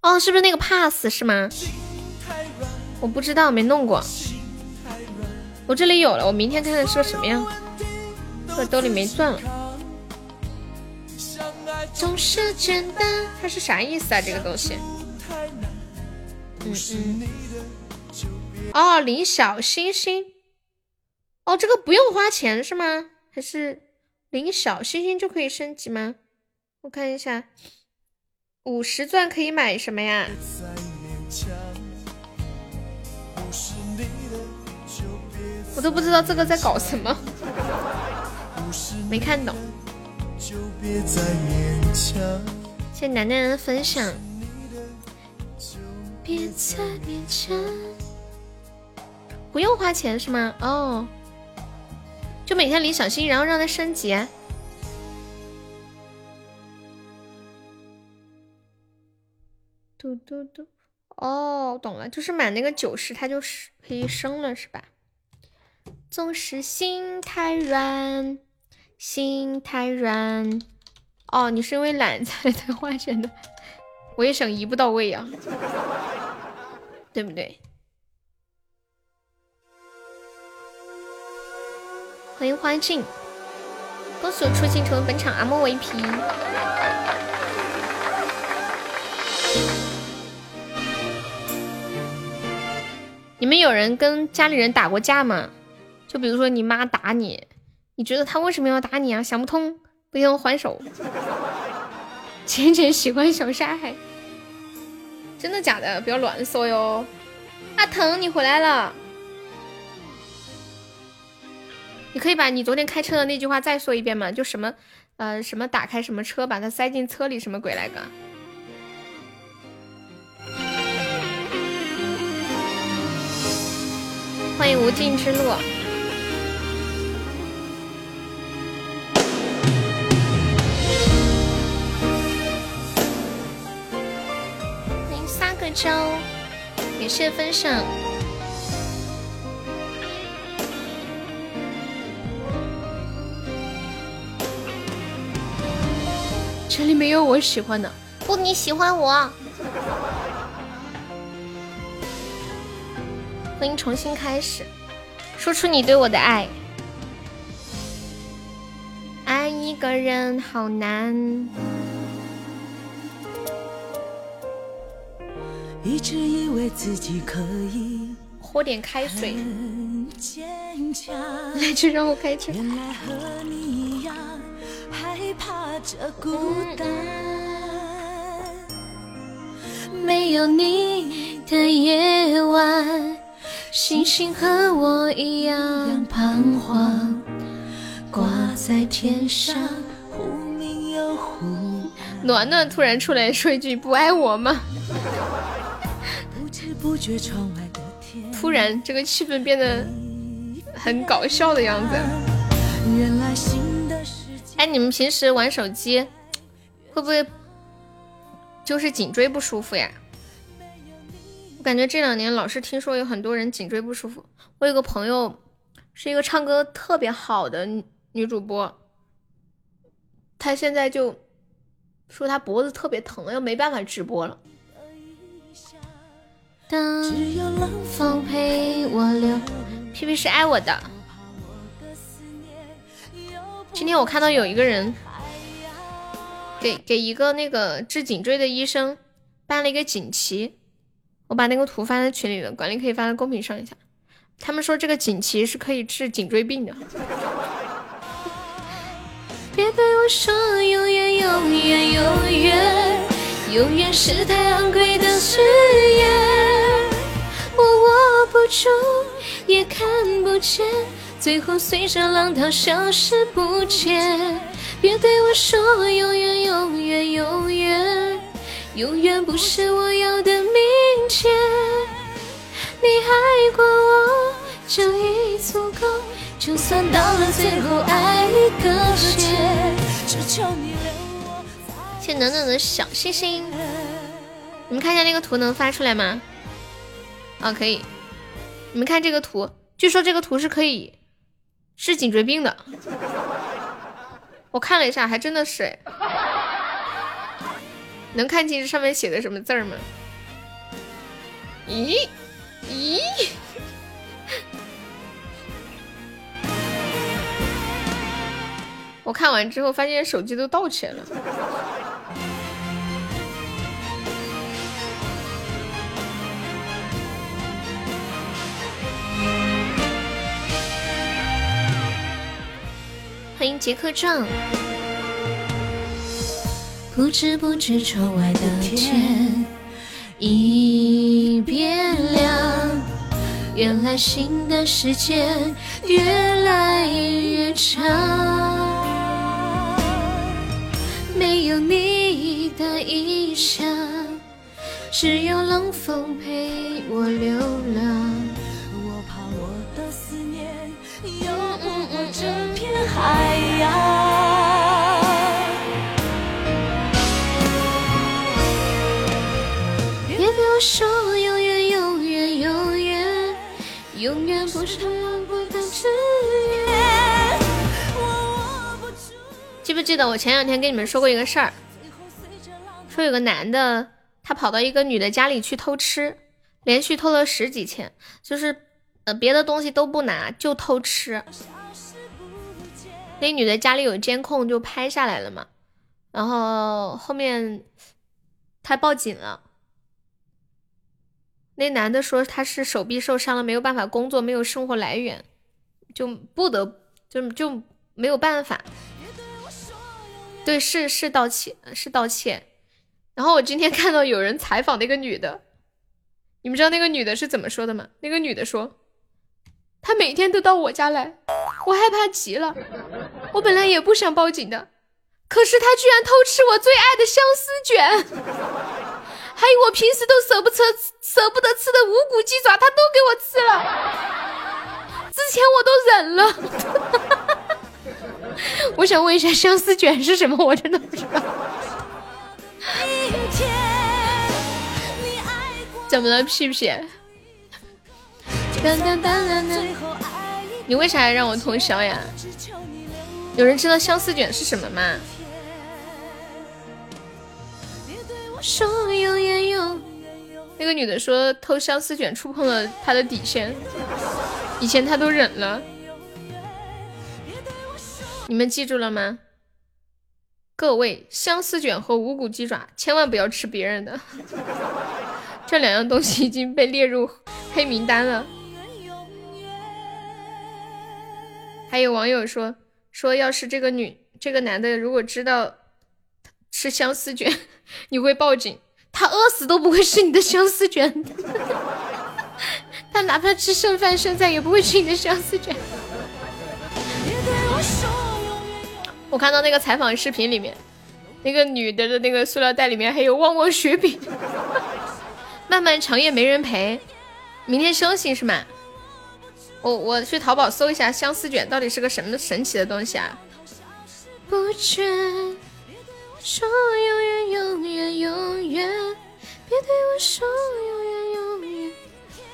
哦，是不是那个 pass 是吗？我不知道，没弄过。我这里有了，我明天看看是个什么样。这兜里没钻了。总是简单，它是啥意思啊？这个东西。嗯嗯。哦，领小星星。哦，这个不用花钱是吗？还是？领小星星就可以升级吗？我看一下，五十钻可以买什么呀？我都不知道这个在搞什么，没看懂。谢谢楠楠的分享。不用花钱是吗？哦。就每天领小心，然后让它升级。嘟嘟嘟，哦，懂了，就是买那个九十，它就是可以升了，是吧？总是心太软，心太软。哦，你是因为懒 才才花钱的，我也想一步到位呀，对不对？欢迎花镜，恭喜我初心成为本场阿莫 VP。你们有人跟家里人打过架吗？就比如说你妈打你，你觉得她为什么要打你啊？想不通，不用还手。浅浅喜欢小沙海，真的假的？不要乱说哟。阿腾，你回来了。你可以把你昨天开车的那句话再说一遍吗？就什么，呃，什么打开什么车，把它塞进车里，什么鬼来着？欢迎无尽之路。个周，感谢分享。这里没有我喜欢的，不，你喜欢我。欢迎重新开始，说出你对我的爱。爱一个人好难。一直以为自己可以喝点开水。来，去让我开车。害怕这孤单，没有你的夜晚，星星和我一样彷徨，挂在天上，忽明又忽暖暖突然出来说一句：“不爱我吗？”突然，这个气氛变得很搞笑的样子。原来哎，你们平时玩手机会不会就是颈椎不舒服呀？我感觉这两年老是听说有很多人颈椎不舒服。我有个朋友是一个唱歌特别好的女主播，她现在就说她脖子特别疼，又没办法直播了。只有冷风陪我流，皮皮是爱我的。今天我看到有一个人给给一个那个治颈椎的医生办了一个锦旗，我把那个图发在群里了，管理可以发在公屏上一下。他们说这个锦旗是可以治颈椎病的。别对我说永远永远永远，永远是太昂贵的誓言，我握不住也看不见。最后随着浪涛消失不见，别对我说永远永远永远，永远不是我要的明天。你爱过我就已足够，就算到了最后爱一个结，只求你留我。谢暖暖的小星星，你们看一下那个图能发出来吗？啊，可以。你们看这个图，据说这个图是可以。治颈椎病的，我看了一下，还真的是。能看清这上面写的什么字吗？咦咦！我看完之后发现手机都倒起来了。欢迎杰克壮。不知不觉窗外的天已变亮，原来新的时间越来越长。没有你的异乡，只有冷风陪我流浪。我怕我的思念游不过这片。海说永远永远永远，永远不是我的志愿。记不记得我前两天跟你们说过一个事儿？说有个男的，他跑到一个女的家里去偷吃，连续偷了十几天，就是呃别的东西都不拿，就偷吃。那女的家里有监控，就拍下来了嘛。然后后面他报警了。那男的说他是手臂受伤了，没有办法工作，没有生活来源，就不得就就没有办法。对，是是道歉，是道歉。然后我今天看到有人采访那个女的，你们知道那个女的是怎么说的吗？那个女的说，她每天都到我家来，我害怕极了。我本来也不想报警的，可是她居然偷吃我最爱的相思卷，还有我平时都舍不得舍不得吃的无骨鸡爪，他都给我吃了。之前我都忍了。我想问一下，相思卷是什么？我真的不知道。怎么了，屁屁？你为啥要让我通宵呀？有人知道相思卷是什么吗？说永远永远那个女的说偷相思卷触碰了她的底线，以前她都忍了。你们记住了吗？各位，相思卷和无骨鸡爪千万不要吃别人的，这两样东西已经被列入黑名单了。还有网友说说，要是这个女这个男的如果知道吃相思卷，你会报警，他饿死都不会吃你的相思卷，他哪怕吃剩饭剩菜也不会吃你的相思卷。我看到那个采访视频里面，那个女的的那个塑料袋里面还有旺旺雪饼。漫漫长夜没人陪，明天休息是吗？我我去淘宝搜一下相思卷到底是个什么神奇的东西啊？不说永远永远永远，别对我说永远永远。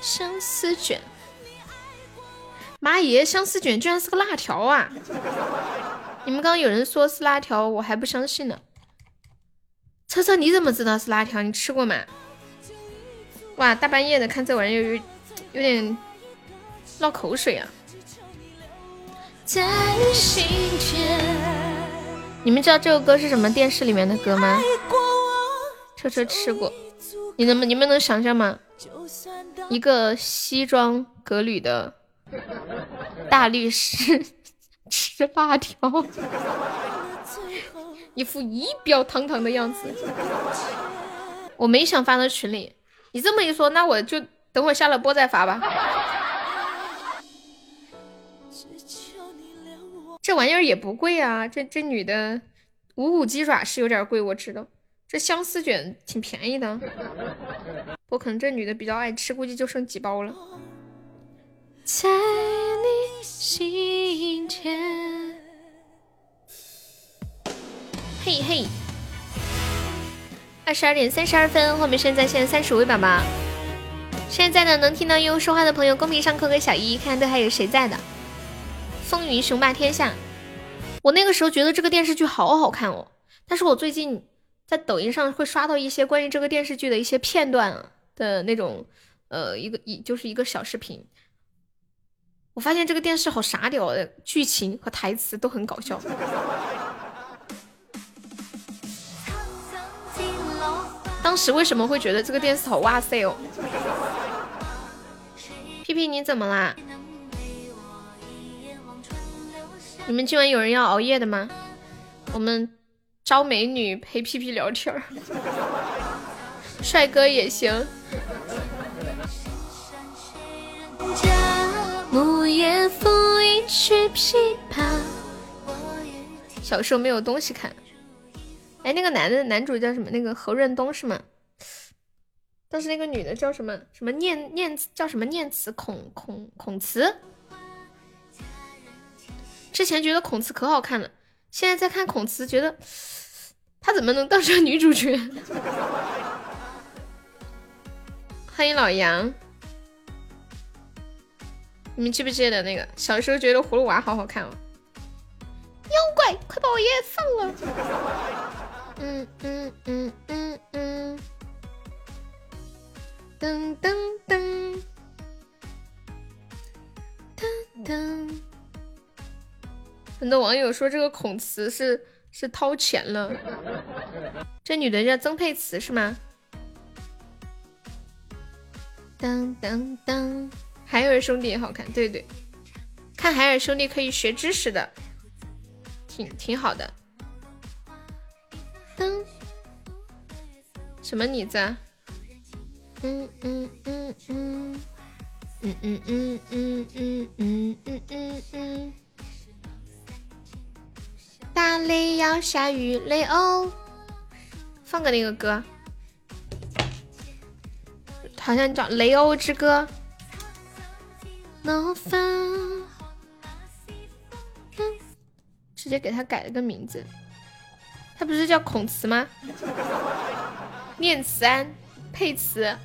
相思卷，妈耶，相思卷居然是个辣条啊！你们刚刚有人说是辣条，我还不相信呢。车车，你怎么知道是辣条？你吃过吗？哇，大半夜的看这玩意儿，有有点闹口水啊！在心间你们知道这首歌是什么电视里面的歌吗？车车吃过，你能你们能想象吗？一个西装革履的大律师。吃辣条，一副仪表堂堂的样子。我没想发到群里，你这么一说，那我就等会下了播再发吧。这玩意儿也不贵啊，这这女的五谷鸡爪是有点贵，我知道。这相思卷挺便宜的，我可能这女的比较爱吃，估计就剩几包了。在你心间。嘿嘿，二十二点三十二分，后面现在现在三十五位宝宝。现在呢，能听到悠悠说话的朋友，公屏上扣个小一，看看都还有谁在的。风云雄霸天下，我那个时候觉得这个电视剧好好看哦，但是我最近在抖音上会刷到一些关于这个电视剧的一些片段的那种，呃，一个一就是一个小视频。我发现这个电视好傻屌的，剧情和台词都很搞笑。当时为什么会觉得这个电视好哇塞哦？屁屁你怎么啦？你们今晚有人要熬夜的吗？我们招美女陪屁屁聊天儿，帅哥也行。小时候没有东西看，哎，那个男的男主叫什么？那个何润东是吗？但是那个女的叫什么？什么念念叫什么念慈孔孔孔慈？之前觉得孔慈可好看了，现在在看孔慈，觉得她怎么能当上女主角？欢迎老杨。你们记不记得那个小时候觉得葫芦娃好好看哦？妖怪，快把我爷爷放了！嗯嗯嗯嗯嗯，噔噔噔噔噔。很多网友说这个孔慈是是掏钱了，这女的叫曾沛慈是吗？当当当。海尔兄弟也好看，对对，看海尔兄弟可以学知识的，挺挺好的。噔，什么你在？嗯嗯嗯嗯嗯嗯嗯嗯嗯嗯嗯嗯。打雷要下雨，雷欧，放个那个歌，好像叫《雷欧之歌》。直接给他改了个名字，他不是叫孔慈吗？念慈庵佩慈。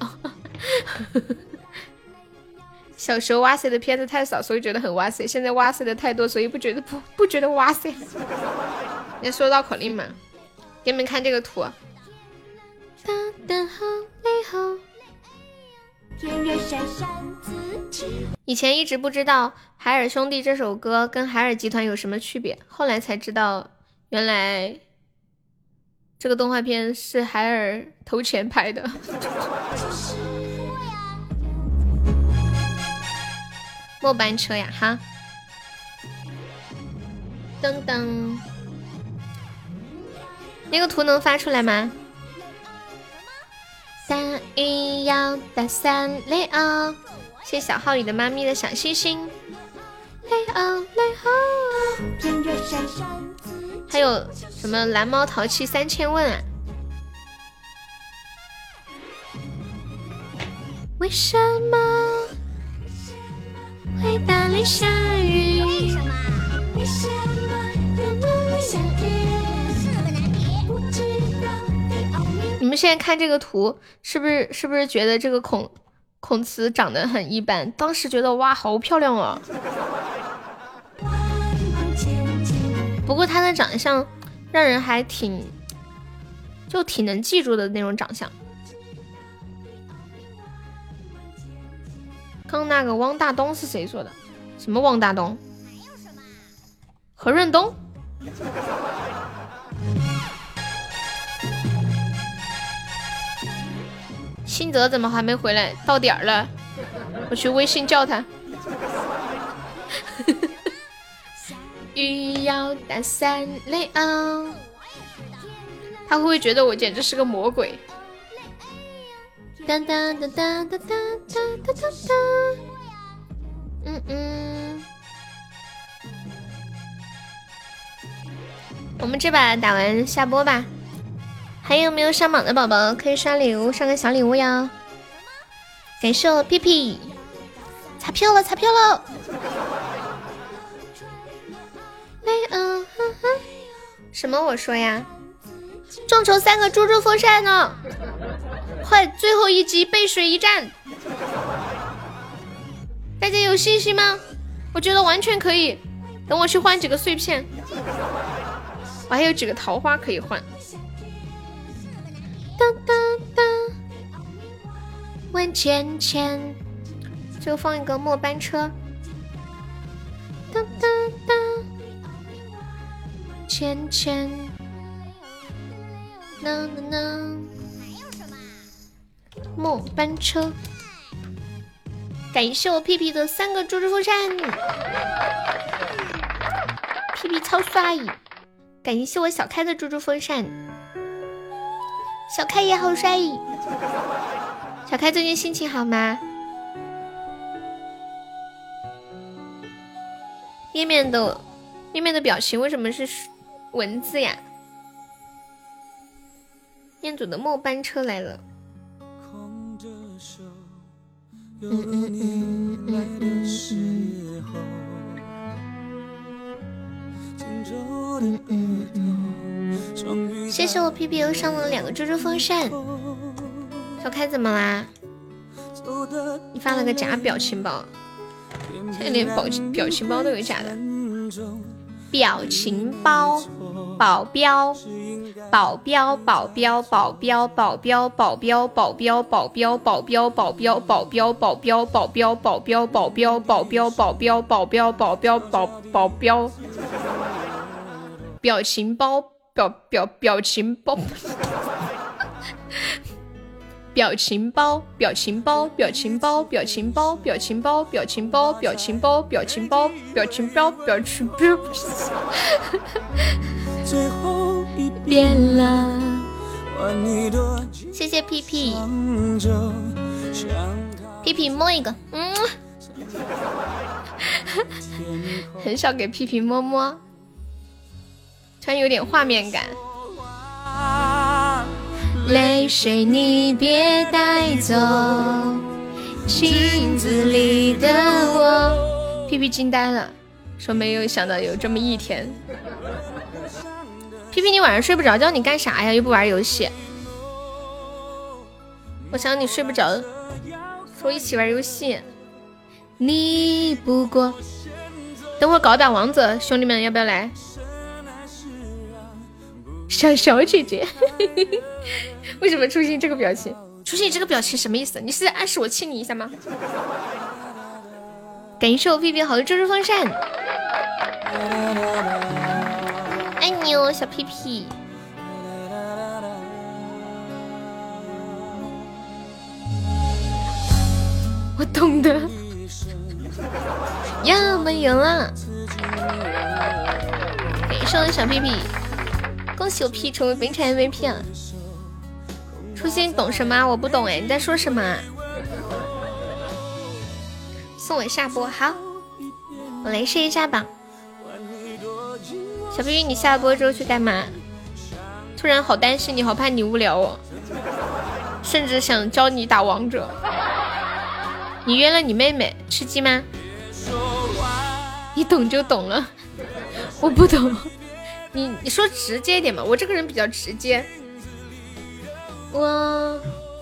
小时候哇塞的片子太少，所以觉得很哇塞。现在哇塞的太多，所以不觉得不不觉得哇塞。你说绕口令嘛？给你们看这个图。以前一直不知道海尔兄弟这首歌跟海尔集团有什么区别，后来才知道，原来这个动画片是海尔投钱拍的。末班车呀，哈！噔噔，那个图能发出来吗？三一幺打三雷欧，谢谢小号里的妈咪的小星星。雷欧雷欧，还有什么蓝猫淘气三千问啊？为什么会打雷下雨？为什么？为什么？你们现在看这个图，是不是是不是觉得这个孔孔慈长得很一般？当时觉得哇，好漂亮哦。不过他的长相让人还挺，就挺能记住的那种长相。刚那个汪大东是谁说的？什么汪大东？何润东。新泽怎么还没回来？到点儿了，我去微信叫他。雨要打伞，雷欧，他会不会觉得我简直是个魔鬼？哒哒哒哒哒哒哒哒哒。嗯嗯。我们这把打完下播吧。还有没有上榜的宝宝可以刷礼物，上个小礼物呀！感谢屁屁，彩票了，彩票了！什么？我说呀，众筹三个猪猪风扇呢！快，最后一击，背水一战！大家有信心吗？我觉得完全可以。等我去换几个碎片，我还有几个桃花可以换。当当当，问芊芊，就放一个末班车。当当当，芊芊，能能能，末班车。感谢我屁屁的三个猪猪风扇，屁屁超帅！感谢我小开的猪猪风扇。小开也好帅，小开最近心情好吗？页面的页面的表情为什么是文字呀？彦祖的末班车来了。嗯嗯嗯嗯嗯嗯嗯。谢谢我 P P U 上了两个猪猪风扇，小开怎么啦？你发了个假表情包，现在连表表情包都有假的。表情包，保镖，保镖，保镖，保镖，保镖，保镖，保镖，保镖，保镖，保镖，保镖，保镖，保镖，保镖，保镖，保镖，保镖，保镖，保镖，保保镖，表情包。表表表情包，表情包，表情包，表情包，表情包，表情包，表情包，表情包，表情包，表情包，表情包。变了。谢谢屁屁，屁屁摸一个，嗯，很少给屁屁摸摸，突然有点画面感。泪水你别带走，镜子里的我。屁屁惊呆了，说没有想到有这么一天。屁屁，你晚上睡不着觉，你干啥呀？又不玩游戏。我想你睡不着，说一起玩游戏。你不过，等会搞打王者，兄弟们要不要来？小小姐姐，为什么出现这个表情？出现这个表情什么意思？你是在暗示我亲你一下吗？感谢我屁屁好的周日风扇，爱你哦，小屁屁。我懂的，呀，没有了。感谢我的小屁屁。恭喜我 P 成为本场 MVP 了，初心懂什么？我不懂哎，你在说什么？送我下播好，我来试一下吧。小飞鱼，你下播之后去干嘛？突然好担心你，好怕你无聊哦，甚至想教你打王者。你约了你妹妹吃鸡吗？你懂就懂了，我不懂。你你说直接一点嘛，我这个人比较直接。我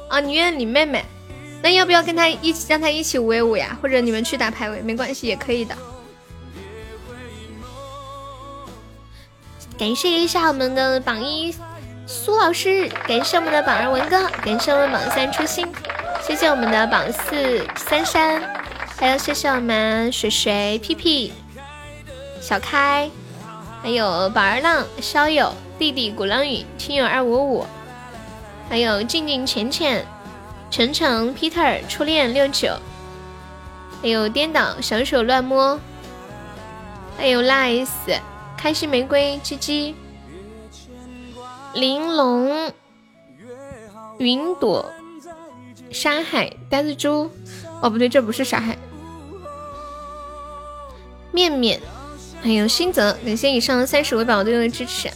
啊，你约你妹妹，那要不要跟她一起让她一起五 v 五呀？或者你们去打排位，没关系，也可以的。感谢一下我们的榜一苏老师，感谢我们的榜二文哥，感谢我们榜三初心，谢谢我们的榜四珊珊，还有谢谢我们水水屁屁小开。还有宝儿浪、肖友、弟弟、鼓浪屿、亲友二五五，还有静静、浅浅、晨晨、Peter、初恋六九，还有颠倒、小手乱摸，还有 Nice、开心玫瑰、鸡鸡、玲珑、云朵、沙海、呆子猪，哦不对，这不是沙海，面面。还有新泽，感谢以上三十位宝对我的支持。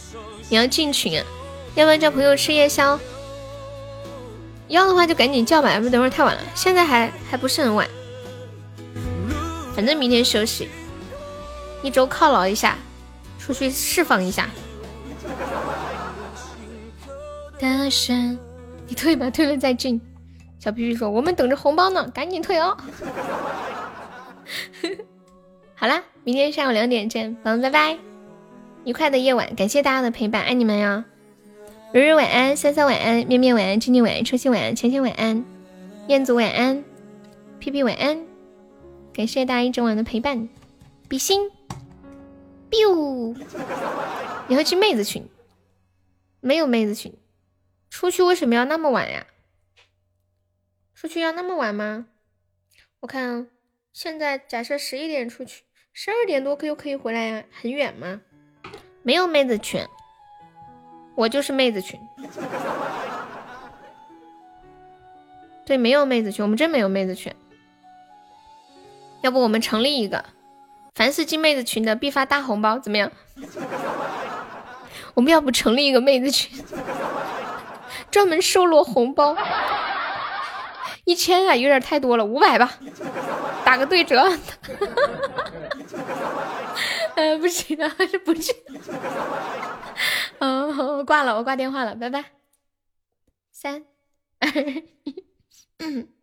你要进群啊？要不要叫朋友吃夜宵？要的话就赶紧叫吧，要不等会儿太晚了。现在还还不是很晚，反正明天休息，一周犒劳一下，出去释放一下。大声，你退吧，退了再进。小皮皮说：“我们等着红包呢，赶紧退哦。”好啦。明天下午两点见，宝宝拜拜，愉快的夜晚，感谢大家的陪伴，爱你们哟。蕊蕊晚安，三三晚安，面面晚安，静静晚安，初心晚安，浅浅晚安，燕子晚安，屁屁晚安，感谢大家一整晚的陪伴，比心，biu，你会去妹子群？没有妹子群，出去为什么要那么晚呀？出去要那么晚吗？我看现在假设十一点出去。十二点多可又可以回来呀？很远吗？没有妹子群，我就是妹子群。对，没有妹子群，我们真没有妹子群。要不我们成立一个，凡是进妹子群的必发大红包，怎么样？我们要不成立一个妹子群，专门收罗红包？一千啊，有点太多了，五百吧，打个对折。呃，不行啊，还是不去。嗯，我挂了，我挂电话了，拜拜。三二一，嗯。